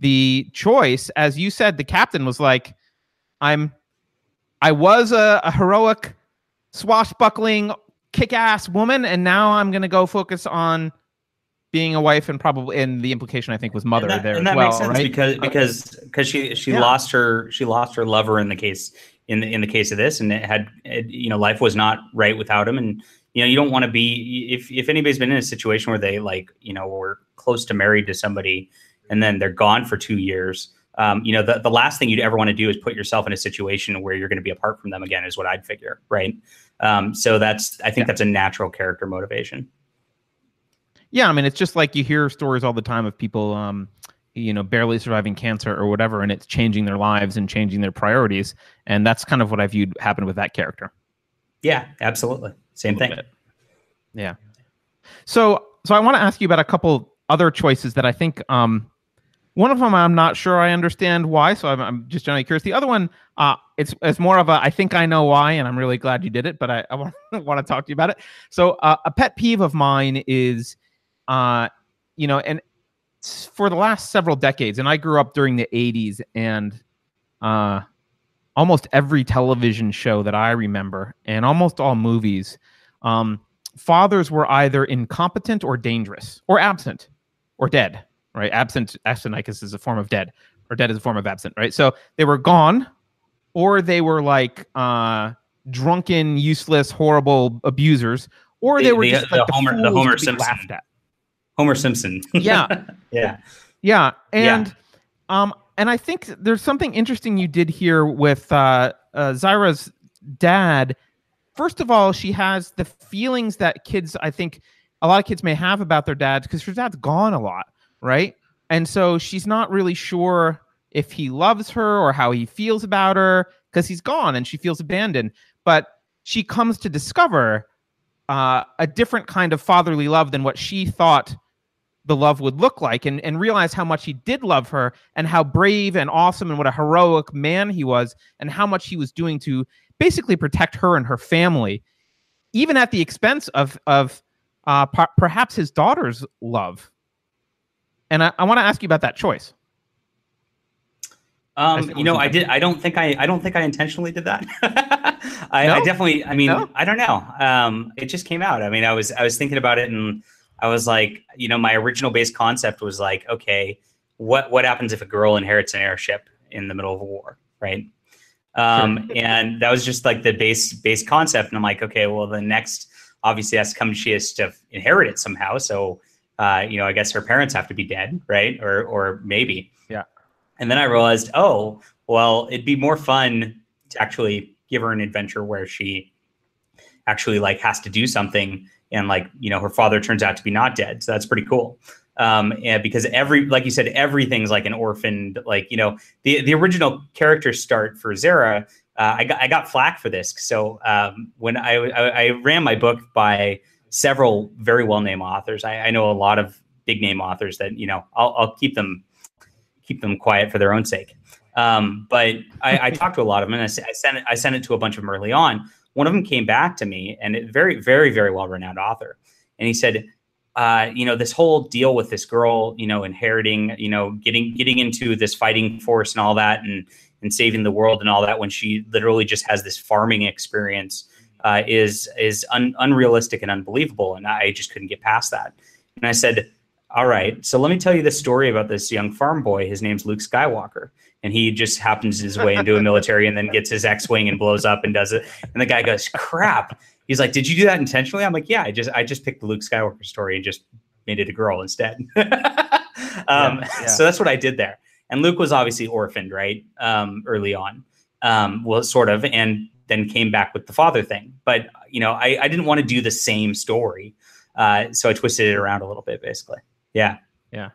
the choice as you said the captain was like i'm i was a, a heroic swashbuckling kick-ass woman and now i'm going to go focus on being a wife and probably and the implication I think was mother and that, there and that well, makes sense right? because uh, because because she she yeah. lost her she lost her lover in the case in the in the case of this and it had it, you know life was not right without him and you know you don't want to be if if anybody's been in a situation where they like you know were close to married to somebody and then they're gone for two years um, you know the, the last thing you'd ever want to do is put yourself in a situation where you're going to be apart from them again is what i'd figure right? Um, so that's i think yeah. that's a natural character motivation. Yeah i mean it's just like you hear stories all the time of people um, you know barely surviving cancer or whatever and it's changing their lives and changing their priorities and that's kind of what i viewed happened with that character. Yeah absolutely same thing. Bit. Yeah. So so I want to ask you about a couple other choices that I think um one of them I'm not sure I understand why, so I'm, I'm just generally curious. The other one, uh, it's it's more of a I think I know why, and I'm really glad you did it, but I, I want, want to talk to you about it. So uh, a pet peeve of mine is, uh, you know, and for the last several decades, and I grew up during the '80s, and uh, almost every television show that I remember and almost all movies, um, fathers were either incompetent or dangerous or absent or dead, right? Absent, absenticus is a form of dead or dead is a form of absent, right? So they were gone or they were like uh, drunken, useless, horrible abusers or they, were the, just the, like the, Homer, the Homer Simpson. laughed at. Homer Simpson. <laughs> yeah. yeah. Yeah. And yeah. um and I think there's something interesting you did here with uh, uh, Zaira's dad. First of all, she has the feelings that kids, I think, a lot of kids may have about their dads because her dad's gone a lot, right? And so she's not really sure if he loves her or how he feels about her because he's gone and she feels abandoned. But she comes to discover uh, a different kind of fatherly love than what she thought the love would look like and, and realize how much he did love her and how brave and awesome and what a heroic man he was and how much he was doing to basically protect her and her family even at the expense of of uh, p- perhaps his daughter's love and i, I want to ask you about that choice um, you know, I did. I don't think I. I don't think I intentionally did that. <laughs> I, no? I, definitely. I mean, no? I don't know. Um, it just came out. I mean, I was. I was thinking about it, and I was like, you know, my original base concept was like, okay, what what happens if a girl inherits an airship in the middle of a war, right? Um, <laughs> and that was just like the base base concept. And I'm like, okay, well, the next obviously has to come. She has to inherit it somehow. So, uh, you know, I guess her parents have to be dead, right? Or or maybe. Yeah. And then I realized, oh, well, it'd be more fun to actually give her an adventure where she actually like has to do something and like you know her father turns out to be not dead so that's pretty cool um and because every like you said everything's like an orphaned like you know the the original character start for Zaira uh, I got I got flack for this so um when I, I, I ran my book by several very well named authors I, I know a lot of big name authors that you know I'll, I'll keep them keep them quiet for their own sake. Um, but I, I, talked to a lot of them, and I, I, sent it. I sent it to a bunch of them early on. One of them came back to me, and it, very, very, very well renowned author, and he said, uh, you know, this whole deal with this girl, you know, inheriting, you know, getting getting into this fighting force and all that, and and saving the world and all that, when she literally just has this farming experience, uh, is is un- unrealistic and unbelievable, and I just couldn't get past that. And I said, all right, so let me tell you the story about this young farm boy. His name's Luke Skywalker, and he just happens his way into a military and then gets his X-wing and blows up and does it. And the guy goes, "Crap!" He's like, "Did you do that intentionally?" I'm like, "Yeah, I just I just picked the Luke Skywalker story and just made it a girl instead." <laughs> um, yeah, yeah. So that's what I did there. And Luke was obviously orphaned, right, um, early on. Um, well, sort of, and then came back with the father thing. But you know, I, I didn't want to do the same story, uh, so I twisted it around a little bit, basically. Yeah. Yeah.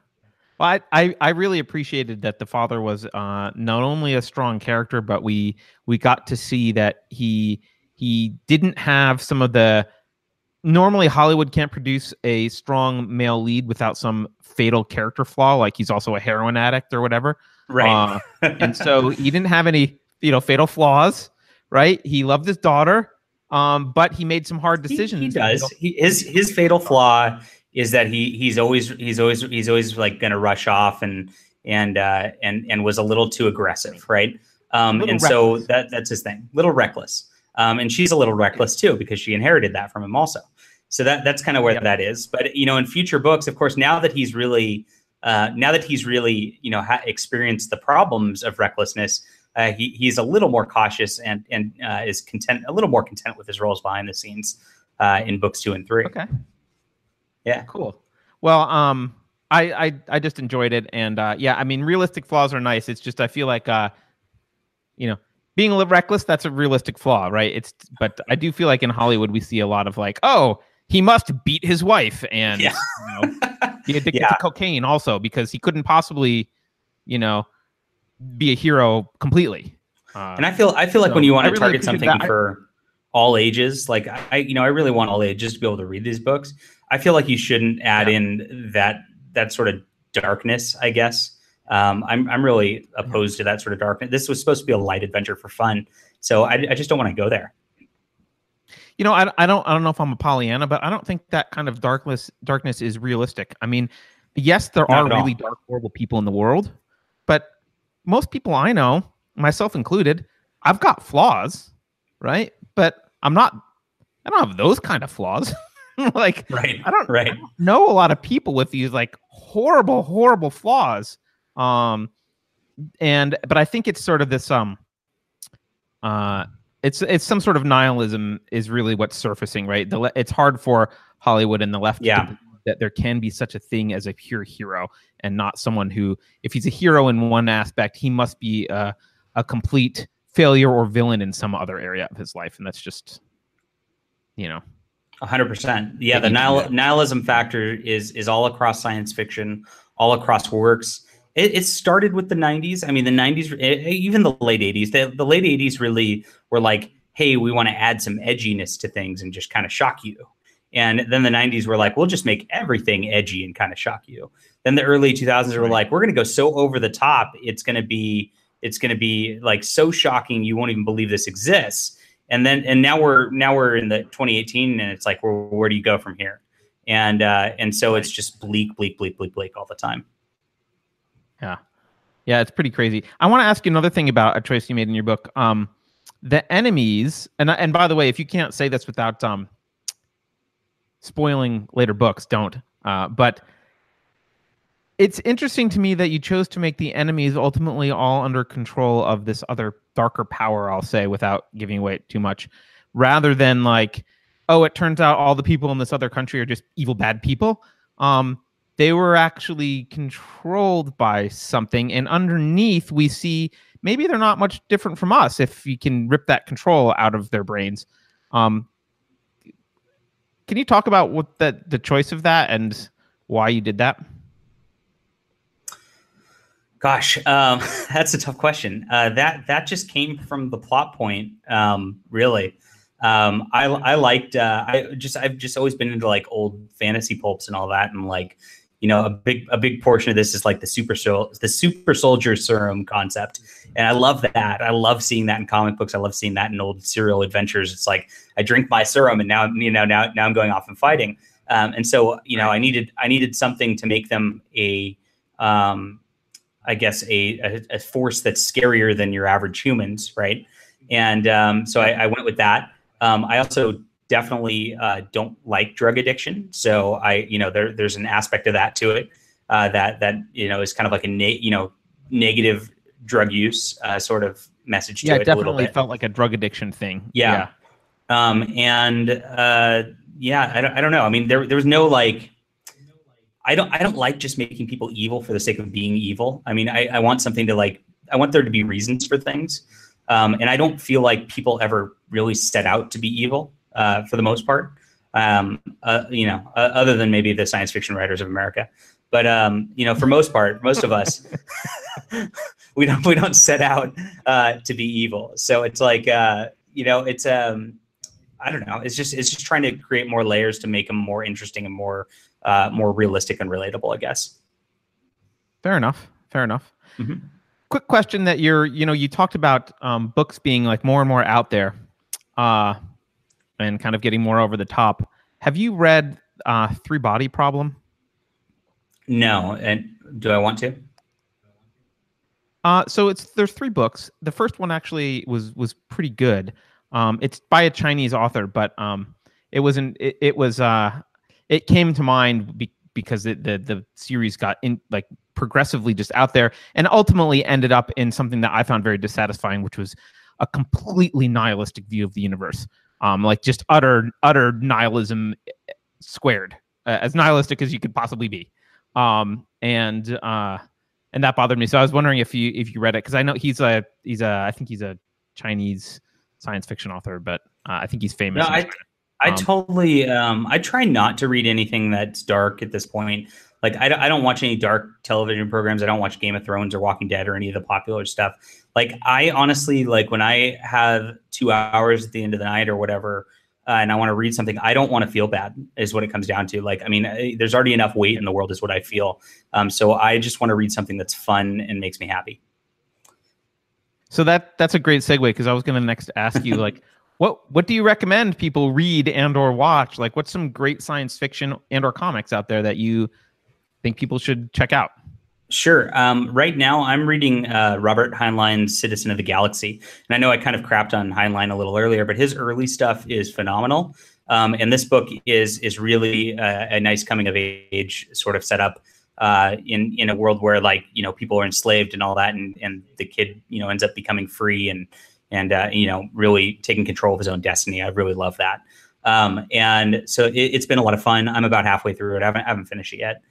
Well, I, I, I really appreciated that the father was uh, not only a strong character, but we we got to see that he he didn't have some of the normally Hollywood can't produce a strong male lead without some fatal character flaw, like he's also a heroin addict or whatever. Right. Uh, and so he didn't have any you know fatal flaws. Right. He loved his daughter, um, but he made some hard decisions. He, he does. He, his his fatal flaw is that he he's always he's always he's always like going to rush off and and uh, and and was a little too aggressive, right? Um, and reckless. so that that's his thing, little reckless. Um, and she's a little reckless too because she inherited that from him also. So that that's kind of where that is. But you know, in future books, of course, now that he's really uh, now that he's really you know ha- experienced the problems of recklessness, uh, he he's a little more cautious and and uh, is content a little more content with his roles behind the scenes uh, in books two and three. Okay. Yeah. Cool. Well, um, I, I, I just enjoyed it, and uh, yeah, I mean, realistic flaws are nice. It's just I feel like, uh, you know, being a little reckless that's a realistic flaw, right? It's but I do feel like in Hollywood we see a lot of like, oh, he must beat his wife and yeah. you know, be addicted <laughs> yeah. to cocaine also because he couldn't possibly, you know, be a hero completely. Uh, and I feel I feel like so when you want to really target something that. for all ages, like I, you know, I really want all ages to be able to read these books. I feel like you shouldn't add yeah. in that that sort of darkness. I guess um, I'm I'm really opposed to that sort of darkness. This was supposed to be a light adventure for fun, so I, I just don't want to go there. You know, I, I don't I don't know if I'm a Pollyanna, but I don't think that kind of darkness darkness is realistic. I mean, yes, there Not are really dark, horrible people in the world, but most people I know, myself included, I've got flaws, right? But I'm not. I don't have those kind of flaws. <laughs> <laughs> like right I don't, right. I don't know a lot of people with these like horrible horrible flaws. Um and but i think it's sort of this um uh it's it's some sort of nihilism is really what's surfacing right? The, it's hard for hollywood and the left yeah. that there can be such a thing as a pure hero and not someone who if he's a hero in one aspect he must be a, a complete failure or villain in some other area of his life. And that's just you know hundred percent. Yeah, the nihil- nihilism factor is is all across science fiction, all across works. It, it started with the '90s. I mean, the '90s, eh, eh, even the late '80s. The, the late '80s really were like, "Hey, we want to add some edginess to things and just kind of shock you." And then the 90s were like, we'll just make everything edgy and kind of shock you. Then the early 2000s were like, we're going to go so over the top, it's going to be it's going to be like so shocking you won't even believe this exists. And then and now we're now we're in the 2018 and it's like, where, where do you go from here? And uh, and so it's just bleak, bleak, bleak, bleak, bleak all the time. Yeah, yeah, it's pretty crazy. I want to ask you another thing about a choice you made in your book. Um, the enemies, and and by the way, if you can't say this without um spoiling later books, don't. Uh, but it's interesting to me that you chose to make the enemies ultimately all under control of this other darker power, I'll say, without giving away too much, rather than like, oh, it turns out all the people in this other country are just evil, bad people. Um, they were actually controlled by something, and underneath we see maybe they're not much different from us if you can rip that control out of their brains. Um, can you talk about what that the choice of that and why you did that? Gosh, um, <laughs> that's a tough question. Uh, that that just came from the plot point, um, really. Um, I I liked uh, I just I've just always been into like old fantasy pulps and all that, and like you know a big a big portion of this is like the super sol- the super soldier serum concept. And i love that. I love seeing that in comic books. I love seeing that in old serial adventures. It's like i drink my serum and now you know now now i'm going off and fighting. Um, and so you know i needed i needed something to make them a um, i guess a, a, a force that's scarier than your average humans right and um, so I, I, went with that um, i also definitely uh, don't like drug addiction. So I, you know, there, there's an aspect of that to it uh, that that you know is kind of like a na- you know negative drug use uh, sort of message to yeah, it. Yeah, definitely felt like a drug addiction thing. Yeah, yeah. Um, and uh, yeah, I don't, I don't know. I mean, there there was no like. I don't. I don't like just making people evil for the sake of being evil. I mean, I, I want something to like. I want there to be reasons for things, um, and I don't feel like people ever really set out to be evil uh, for the most part. Um, uh, you know, uh, other than maybe the science fiction writers of America, but um, you know, for most part, most of us, <laughs> we don't we don't set out uh, to be evil. So it's like uh, you know, it's um, I don't know. It's just it's just trying to create more layers to make them more interesting and more uh, more realistic and relatable. I guess. Fair enough. Fair enough. Mm-hmm. Quick question that you're you know you talked about um, books being like more and more out there. Uh, and kind of getting more over the top. Have you read uh, Three Body Problem? No, and do I want to? Uh, so it's there's three books. The first one actually was was pretty good. Um, it's by a Chinese author, but um, it wasn't. It, it was. Uh, it came to mind be, because it, the the series got in like progressively just out there, and ultimately ended up in something that I found very dissatisfying, which was a completely nihilistic view of the universe um, like just utter utter nihilism squared, uh, as nihilistic as you could possibly be, um, and uh, and that bothered me. So I was wondering if you if you read it because I know he's a he's a I think he's a Chinese science fiction author, but uh, I think he's famous. No, I, I um, totally um, I try not to read anything that's dark at this point. Like I, I don't watch any dark television programs. I don't watch Game of Thrones or Walking Dead or any of the popular stuff. Like I honestly like when I have two hours at the end of the night or whatever, uh, and I want to read something, I don't want to feel bad. Is what it comes down to. Like I mean, I, there's already enough weight in the world, is what I feel. Um, so I just want to read something that's fun and makes me happy. So that that's a great segue because I was going to next ask you like <laughs> what what do you recommend people read and or watch? Like what's some great science fiction and or comics out there that you think people should check out? Sure. Um, right now, I'm reading uh, Robert Heinlein's Citizen of the Galaxy. And I know I kind of crapped on Heinlein a little earlier, but his early stuff is phenomenal. Um, and this book is is really a, a, nice coming of age sort of setup uh, in in a world where like you know people are enslaved and all that, and and the kid you know ends up becoming free and and uh, you know really taking control of his own destiny. I really love that. Um, and so it, has been a lot of fun. I'm about halfway through it. I haven't, I haven't finished it yet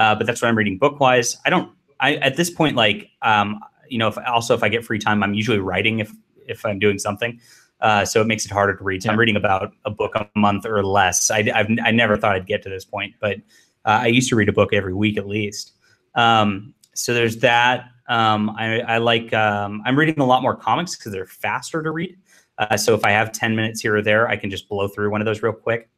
uh, but that's what I'm reading book wise. I don't. I at this point like um, you know if also if I get free time, I'm usually writing if if I'm doing something. Uh, so it makes it harder to read. So yeah. I'm reading about a book a month or less. I, I've I never thought I'd get to this point, but uh, I used to read a book every week at least. Um, so there's that. Um, I, I, like. Um, I'm reading a lot more comics because they're faster to read. Uh, so if I have 10 minutes here or there, I can just blow through one of those real quick.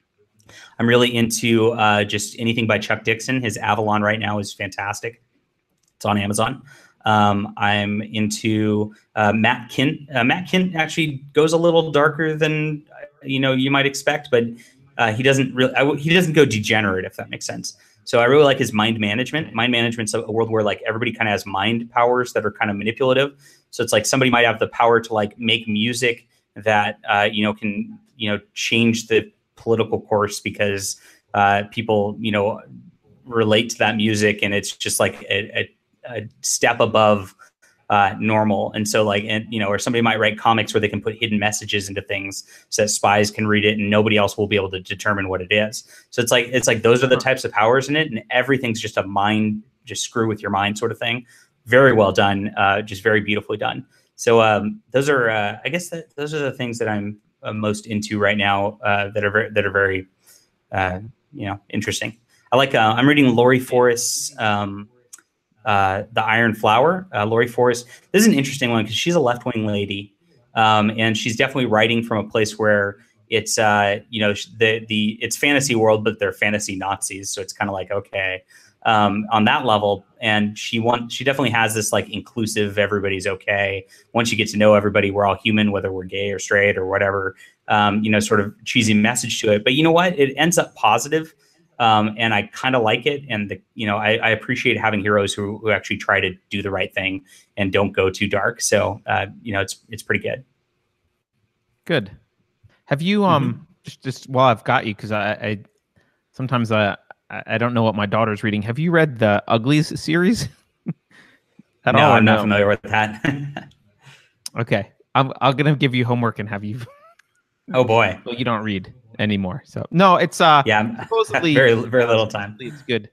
I'm really into uh, just anything by Chuck Dixon. His Avalon right now is fantastic. It's on Amazon. Um, I'm into uh, Matt Kindt. Uh, Matt Kindt actually goes a little darker than you know you might expect, but uh, he doesn't really he doesn't go degenerate if that makes sense. So I really like his mind management. Mind management's a world where like everybody kind of has mind powers that are kind of manipulative. So it's like somebody might have the power to like make music that uh, you know can you know change the political course because uh, people you know relate to that music and it's just like a, a, a step above uh, normal. And so, like, and you know, or somebody might write comics where they can put hidden messages into things so that spies can read it and nobody else will be able to determine what it is. So it's like it's like those are the types of powers in it, and everything's just a mind, just screw with your mind sort of thing. Very well done, uh, just very beautifully done. So um, those are, uh, I guess, that those are the things that I'm uh, most into right now uh, that are very, that are very, uh, you know, interesting. I like. I'm reading Laurie Forest's. Um, uh, the Iron Flower. Uh, Laurie Forest. This is an interesting one because she's a left wing lady, um, and she's definitely writing from a place where it's uh, you know the the it's fantasy world, but they're fantasy Nazis. So it's kind of like okay um, on that level. And she want she definitely has this like inclusive, everybody's okay. Once you get to know everybody, we're all human, whether we're gay or straight or whatever. Um, you know, sort of cheesy message to it. But you know what? It ends up positive um, and I kind of like it. And the, you know, I, I, appreciate having heroes who, who actually try to do the right thing and don't go too dark. So, uh, you know, it's it's pretty good. Good. Have you um mm-hmm. just just while I've got you because I, I sometimes I I don't know what my daughter's reading. Have you read the Uglies series? <laughs> At no, all, I'm not familiar with that. <laughs> okay, I'm I'm gonna give you homework and have you. Oh boy! Well, you don't read anymore. So no, it's uh yeah, <laughs> supposedly very very little time. It's good.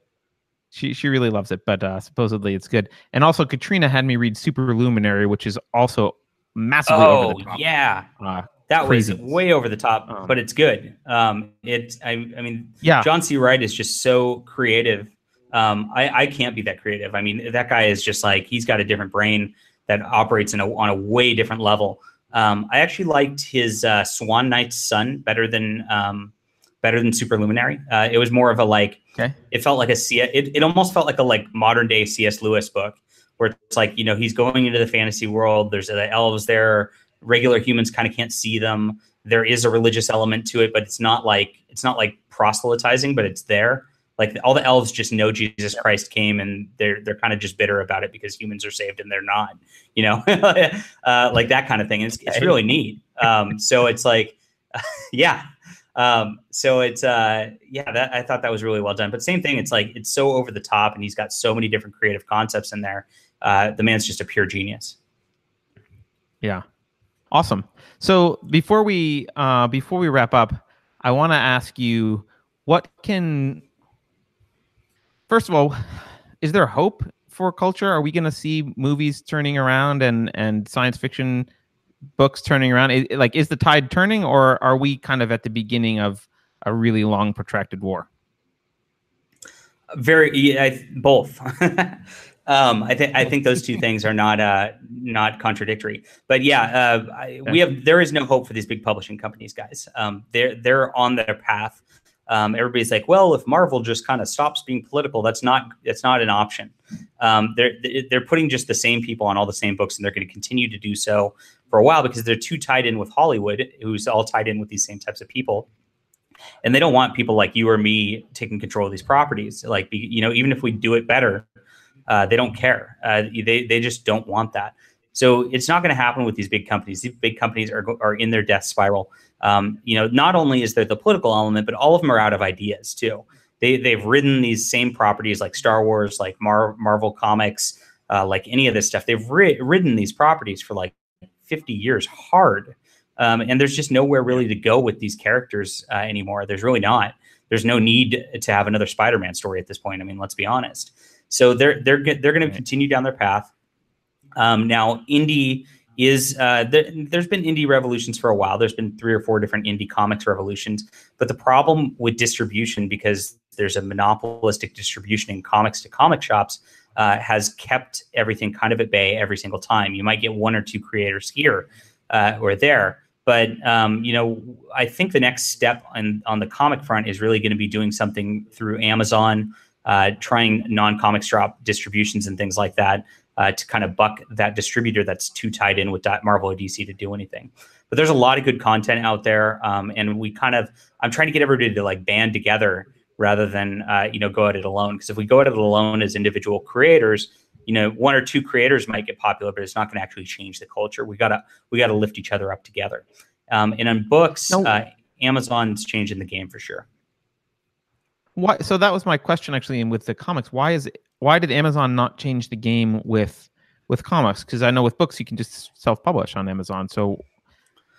She she really loves it, but uh supposedly it's good. And also Katrina had me read Superluminary, which is also massively oh, over the top. yeah. Uh, that crazy. was way over the top, um, but it's good. Um, it's I, I mean, yeah, John C. Wright is just so creative. Um, I, I can't be that creative. I mean, that guy is just like he's got a different brain that operates in a, on a way different level. Um, I actually liked his uh, Swan Knight's Son better than um, better than Superluminary. Uh, it was more of a like okay. it felt like a C. It, it almost felt like a like modern day C.S. Lewis book where it's like you know he's going into the fantasy world. There's the elves there. Regular humans kind of can't see them. There is a religious element to it, but it's not like it's not like proselytizing, but it's there like all the elves just know Jesus Christ came and they're they're kind of just bitter about it because humans are saved and they're not, you know, <laughs> uh, like that kind of thing. It's, it's really neat. Um, so it's like, <laughs> yeah. Um, so it's uh, yeah, that I thought that was really well done. But same thing, it's like it's so over the top and he's got so many different creative concepts in there. Uh, the man's just a pure genius. Yeah, awesome. So before we uh, before we wrap up, I want to ask you what can first of all, is there hope for culture? Are we going to see movies turning around and and science fiction books turning around? Is, like, is the tide turning, or are we kind of at the beginning of a really long, protracted war? Very, yeah, both. <laughs> um, I think I think those two things are not uh, not contradictory. But yeah, uh, I, we have there is no hope for these big publishing companies, guys. Um, they're they're on their path um, everybody's like, well, if Marvel just kind of stops being political, that's not that's not an option. Um, they're they're putting just the same people on all the same books, and they're going to continue to do so for a while because they're too tied in with Hollywood, who's all tied in with these same types of people, and they don't want people like you or me taking control of these properties. Like you know, even if we do it better, uh, they don't care. Uh, they they just don't want that. So it's not going to happen with these big companies. These big companies are are in their death spiral. Um, you know, not only is there the political element, but all of them are out of ideas too. They they've ridden these same properties like Star Wars, like Mar- Marvel Comics, uh, like any of this stuff. They've ri- ridden these properties for like 50 years hard. Um, and there's just nowhere really to go with these characters uh, anymore. There's really not. There's no need to have another Spider-Man story at this point. I mean, let's be honest. So they're they're they're going to continue down their path. Um, now, indie is uh, there's been indie revolutions for a while. There's been three or four different indie comics revolutions, but the problem with distribution, because there's a monopolistic distribution in comics to comic shops, uh, has kept everything kind of at bay every single time. You might get one or two creators here uh, or there, But um, you know, I think the next step on on the comic front is really going to be doing something through Amazon, uh, trying non-comic drop distributions and things like that uh, to kind of buck that distributor that's too tied in with Marvel or DC to do anything. But there's a lot of good content out there, um, and we kind of I'm trying to get everybody to like band together rather than uh, you know go at it alone. Because if we go at it alone as individual creators, you know one or two creators might get popular but it's not going to actually change the culture we gotta we gotta lift each other up together um, and on books no. uh, amazon's changing the game for sure why so that was my question actually and with the comics why is it, why did amazon not change the game with with comics? Because i know with books you can just self-publish on amazon. So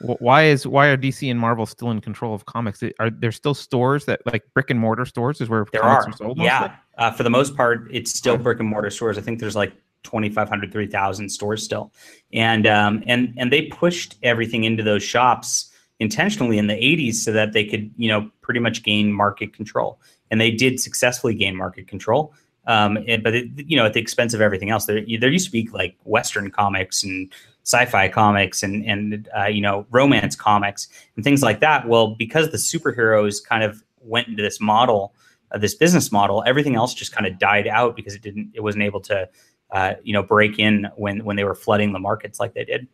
why is why are DC and Marvel still in control of comics? Are there still stores that like brick and mortar stores is where there are? are sold yeah, uh, for the most part, it's still brick and mortar stores. I think there's like 2,500, 3,000 stores still, and um, and and they pushed everything into those shops intentionally in the 80s so that they could you know pretty much gain market control, and they did successfully gain market control. Um, and, but it, you know at the expense of everything else. There there used to be like Western comics and sci-fi comics and and uh, you know romance comics and things like that. Well, because the superheroes kind of went into this model, uh, this business model, everything else just kind of died out because it didn't, it wasn't able to, uh, you know, break in when when they were flooding the markets like they did.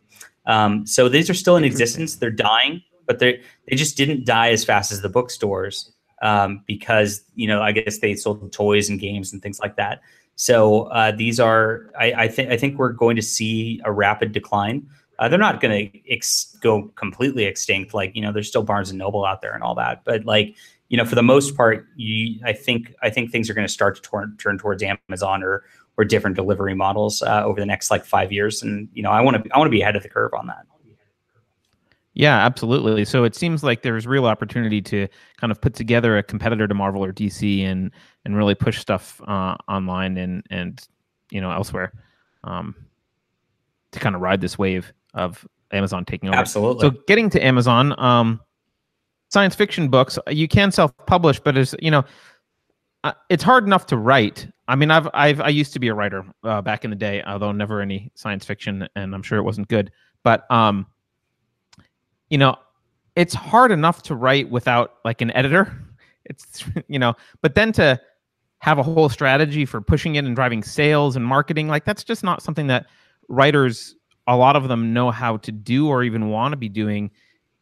Um, so these are still in existence. They're dying, but they they just didn't die as fast as the bookstores um, because you know I guess they sold toys and games and things like that. So uh, these are, I, I think, I think we're going to see a rapid decline. Uh, they're not going to ex- go completely extinct. Like you know, there's still Barnes and Noble out there and all that, but like you know, for the most part, you, I think, I think things are going to start to turn, turn towards Amazon or or different delivery models uh, over the next like five years. And you know, I want to, I want to be ahead of the curve on that. Yeah, absolutely. So it seems like there's real opportunity to kind of put together a competitor to Marvel or DC and and really push stuff uh, online and and you know elsewhere um, to kind of ride this wave of Amazon taking over. Absolutely. So getting to Amazon, um, science fiction books you can self-publish, but as you know, uh, it's hard enough to write. I mean, I've I've I used to be a writer uh, back in the day, although never any science fiction, and I'm sure it wasn't good. But um, you know, it's hard enough to write without like an editor. <laughs> It's you know, but then to have a whole strategy for pushing it and driving sales and marketing, like that's just not something that writers a lot of them know how to do or even want to be doing.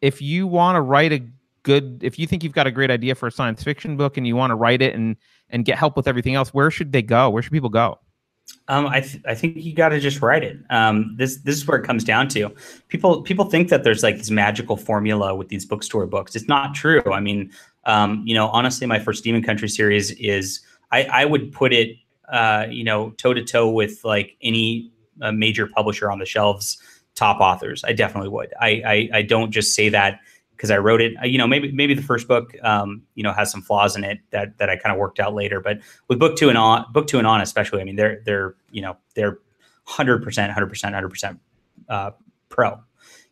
If you want to write a good if you think you've got a great idea for a science fiction book and you want to write it and and get help with everything else, where should they go? Where should people go? Um, I, th- I think you got to just write it. Um, this this is where it comes down to. People people think that there's like this magical formula with these bookstore books. It's not true. I mean, um, you know, honestly, my For Steam and Country series is I, I would put it, uh, you know, toe to toe with like any uh, major publisher on the shelves, top authors. I definitely would. I I, I don't just say that because I wrote it. You know, maybe maybe the first book, um, you know, has some flaws in it that that I kind of worked out later. But with book two and on, book two and on, especially, I mean, they're they're you know they're hundred percent, hundred percent, hundred percent uh, pro.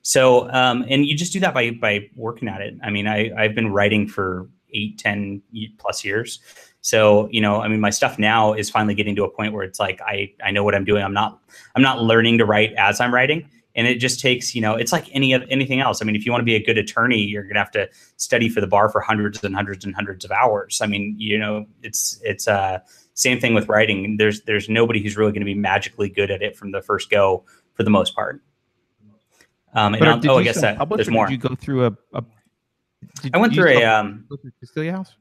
So, um, and you just do that by by working at it. I mean, I I've been writing for eight, ten plus years. So, you know, I mean, my stuff now is finally getting to a point where it's like I I know what I'm doing. I'm not I'm not learning to write as I'm writing and it just takes you know it's like any of anything else. I mean if you want to be a good attorney you're going to have to study for the bar for hundreds and hundreds and hundreds of hours. I mean you know it's it's uh same thing with writing. There's there's nobody who's really going to be magically good at it from the first go for the most part. Um and oh i guess that there's more. Did you go through a, a i went through a um House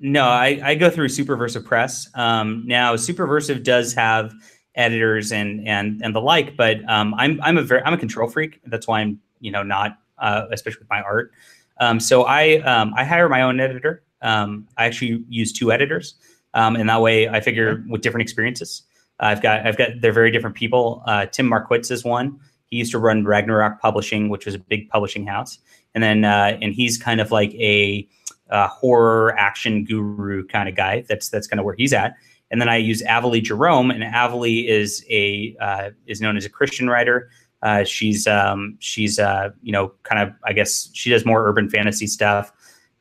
no I, I go through superversive press. Um now superversive does have editors and and and the like. But um, I'm I'm a very I'm a control freak. That's why I'm you know not uh, especially with my art. Um, so I um, I hire my own editor. Um, I actually use two editors, um, and that way I figure with different experiences. I've got I've got they're very different people. Uh, Tim Marquitz is one. He used to run Ragnarok Publishing, which was a big publishing house, and then uh, and he's kind of like a, a horror action guru kind of guy. That's that's kind of where he's at. And then I use Avalee Jerome, and Avalee is a uh, is known as a Christian writer. Uh, she's um, she's uh, you know kind of I guess she does more urban fantasy stuff.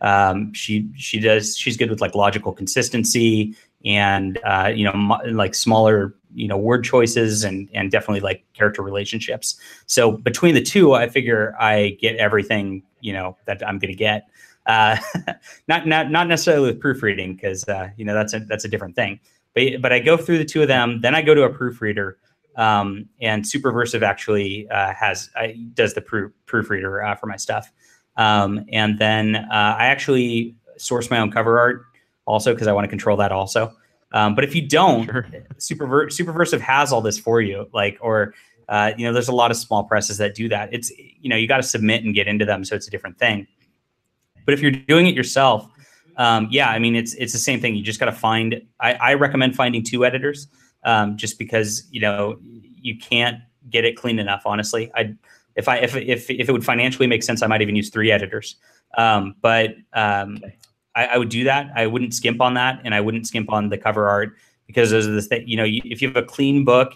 Um, she she does she's good with like logical consistency and uh, you know mo- like smaller you know word choices and and definitely like character relationships. So between the two, I figure I get everything you know that I'm going to get. Uh, <laughs> not not not necessarily with proofreading because uh, you know that's a that's a different thing. But but I go through the two of them, then I go to a proofreader. Um, and Superversive actually uh, has I, does the proof, proofreader uh, for my stuff. Um, and then uh, I actually source my own cover art also because I want to control that also. Um, but if you don't, sure. Superver- Superversive has all this for you. Like, or uh, you know, there's a lot of small presses that do that. It's you know, you got to submit and get into them, so it's a different thing. But if you're doing it yourself, um, yeah, I mean, it's it's the same thing. You just got to find. I, I, recommend finding two editors, um, just because you know you can't get it clean enough. Honestly, I if I if if if it would financially make sense, I might even use three editors. Um, but um. I, I, would do that. I wouldn't skimp on that, and I wouldn't skimp on the cover art because those are the th- you know if you have a clean book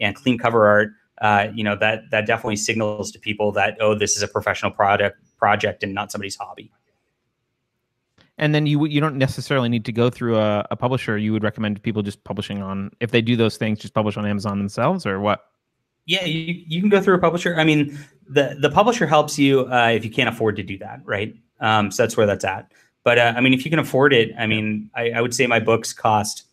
and clean cover art, uh, you know that that definitely signals to people that oh this is a professional product project and not somebody's hobby. And then you you don't necessarily need to go through a, a publisher. You would recommend people just publishing on if they do those things, just publish on Amazon themselves, or what? Yeah, you, you can go through a publisher. I mean, the the publisher helps you uh, if you can't afford to do that, right? Um, so that's where that's at. But uh, I mean, if you can afford it, I mean, I, I would say my books cost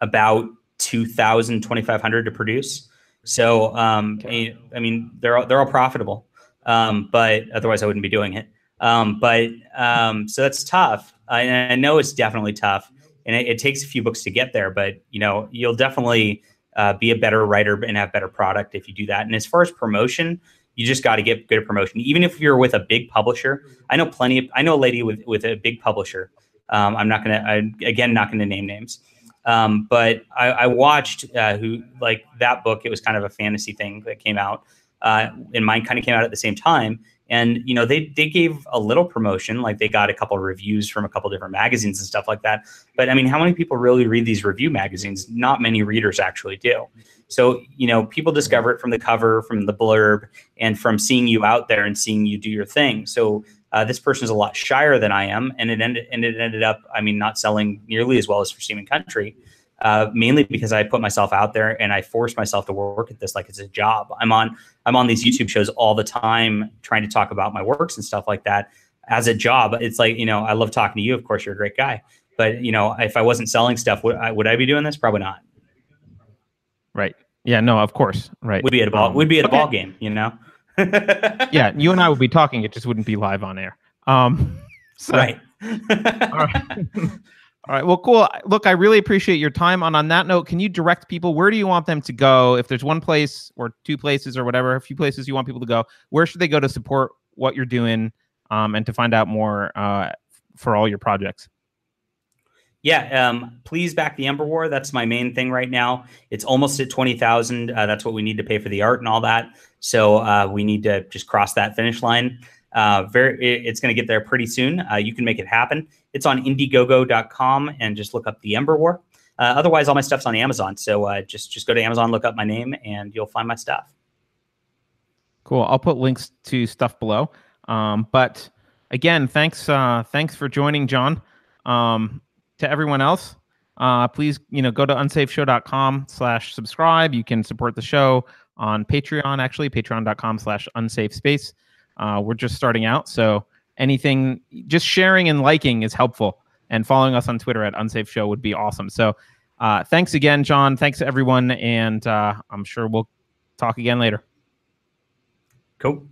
about 2000 2500 to produce. So, um, okay. I mean, they're all, they're all profitable. Um, but otherwise I wouldn't be doing it. Um, but, um, so that's tough. I, I, know it's definitely tough and it, it, takes a few books to get there, but you know, you'll definitely, uh, be a better writer and have better product if you do that. And as far as promotion, you just got to get good promotion. Even if you're with a big publisher, I know plenty of, I know a lady with, with a big publisher. Um, I'm not to, I, again, not to name names. Um, but I, I watched uh, who like that book. It was kind of a fantasy thing that came out, uh, and mine kind of came out at the same time. And you know they they gave a little promotion, like they got a couple of reviews from a couple different magazines and stuff like that. But I mean, how many people really read these review magazines? Not many readers actually do. So, you know, people discover it from the cover, from the blurb, and from seeing you out there and seeing you do your thing. So, uh, this person is a lot shyer than I am, and it ended and it ended up, I mean, not selling nearly as well as for Steam and Country, uh, mainly because I put myself out there and I forced myself to work at this like it's a job. I'm on I'm on these YouTube shows all the time, trying to talk about my works and stuff like that as a job. It's like you know, I love talking to you. Of course, you're a great guy, but you know, if I wasn't selling stuff, would I, would I be doing this? Probably not. Right. Yeah. No. Of course. Right. We'd be at a ball. Um, we'd be at a ball game. You know. <laughs> yeah. You and I would be talking. It just wouldn't be live on air. Um. <laughs> So, right. <laughs> all right. All right. Well, cool. Look, I really appreciate your time. On on that note, can you direct people? Where do you want them to go? If there's one place or two places or whatever, a few places you want people to go, where should they go to support what you're doing um, and to find out more uh, for all your projects? Yeah, um, please back the Ember War. That's my main thing right now. It's almost at twenty thousand. Uh, that's what we need to pay for the art and all that. So uh, we need to just cross that finish line. Uh, very, it's going to get there pretty soon. Uh, you can make it happen. It's on Indiegogo.com and just look up the Ember War. Uh, otherwise, all my stuff's on Amazon. So uh, just just go to Amazon, look up my name, and you'll find my stuff. Cool. I'll put links to stuff below. Um, but again, thanks thanks for joining, Jon. Um, to everyone else, uh, please, you know, go to unsafeshow.com slash subscribe. You can support the show on Patreon, actually, patreon.com slash unsafe space. Uh, we're just starting out. So anything, just sharing and liking is helpful. And following us on Twitter at unsafe show would be awesome. So uh, thanks again, Jon. Thanks everyone. And uh, I'm sure we'll talk again later. Cool.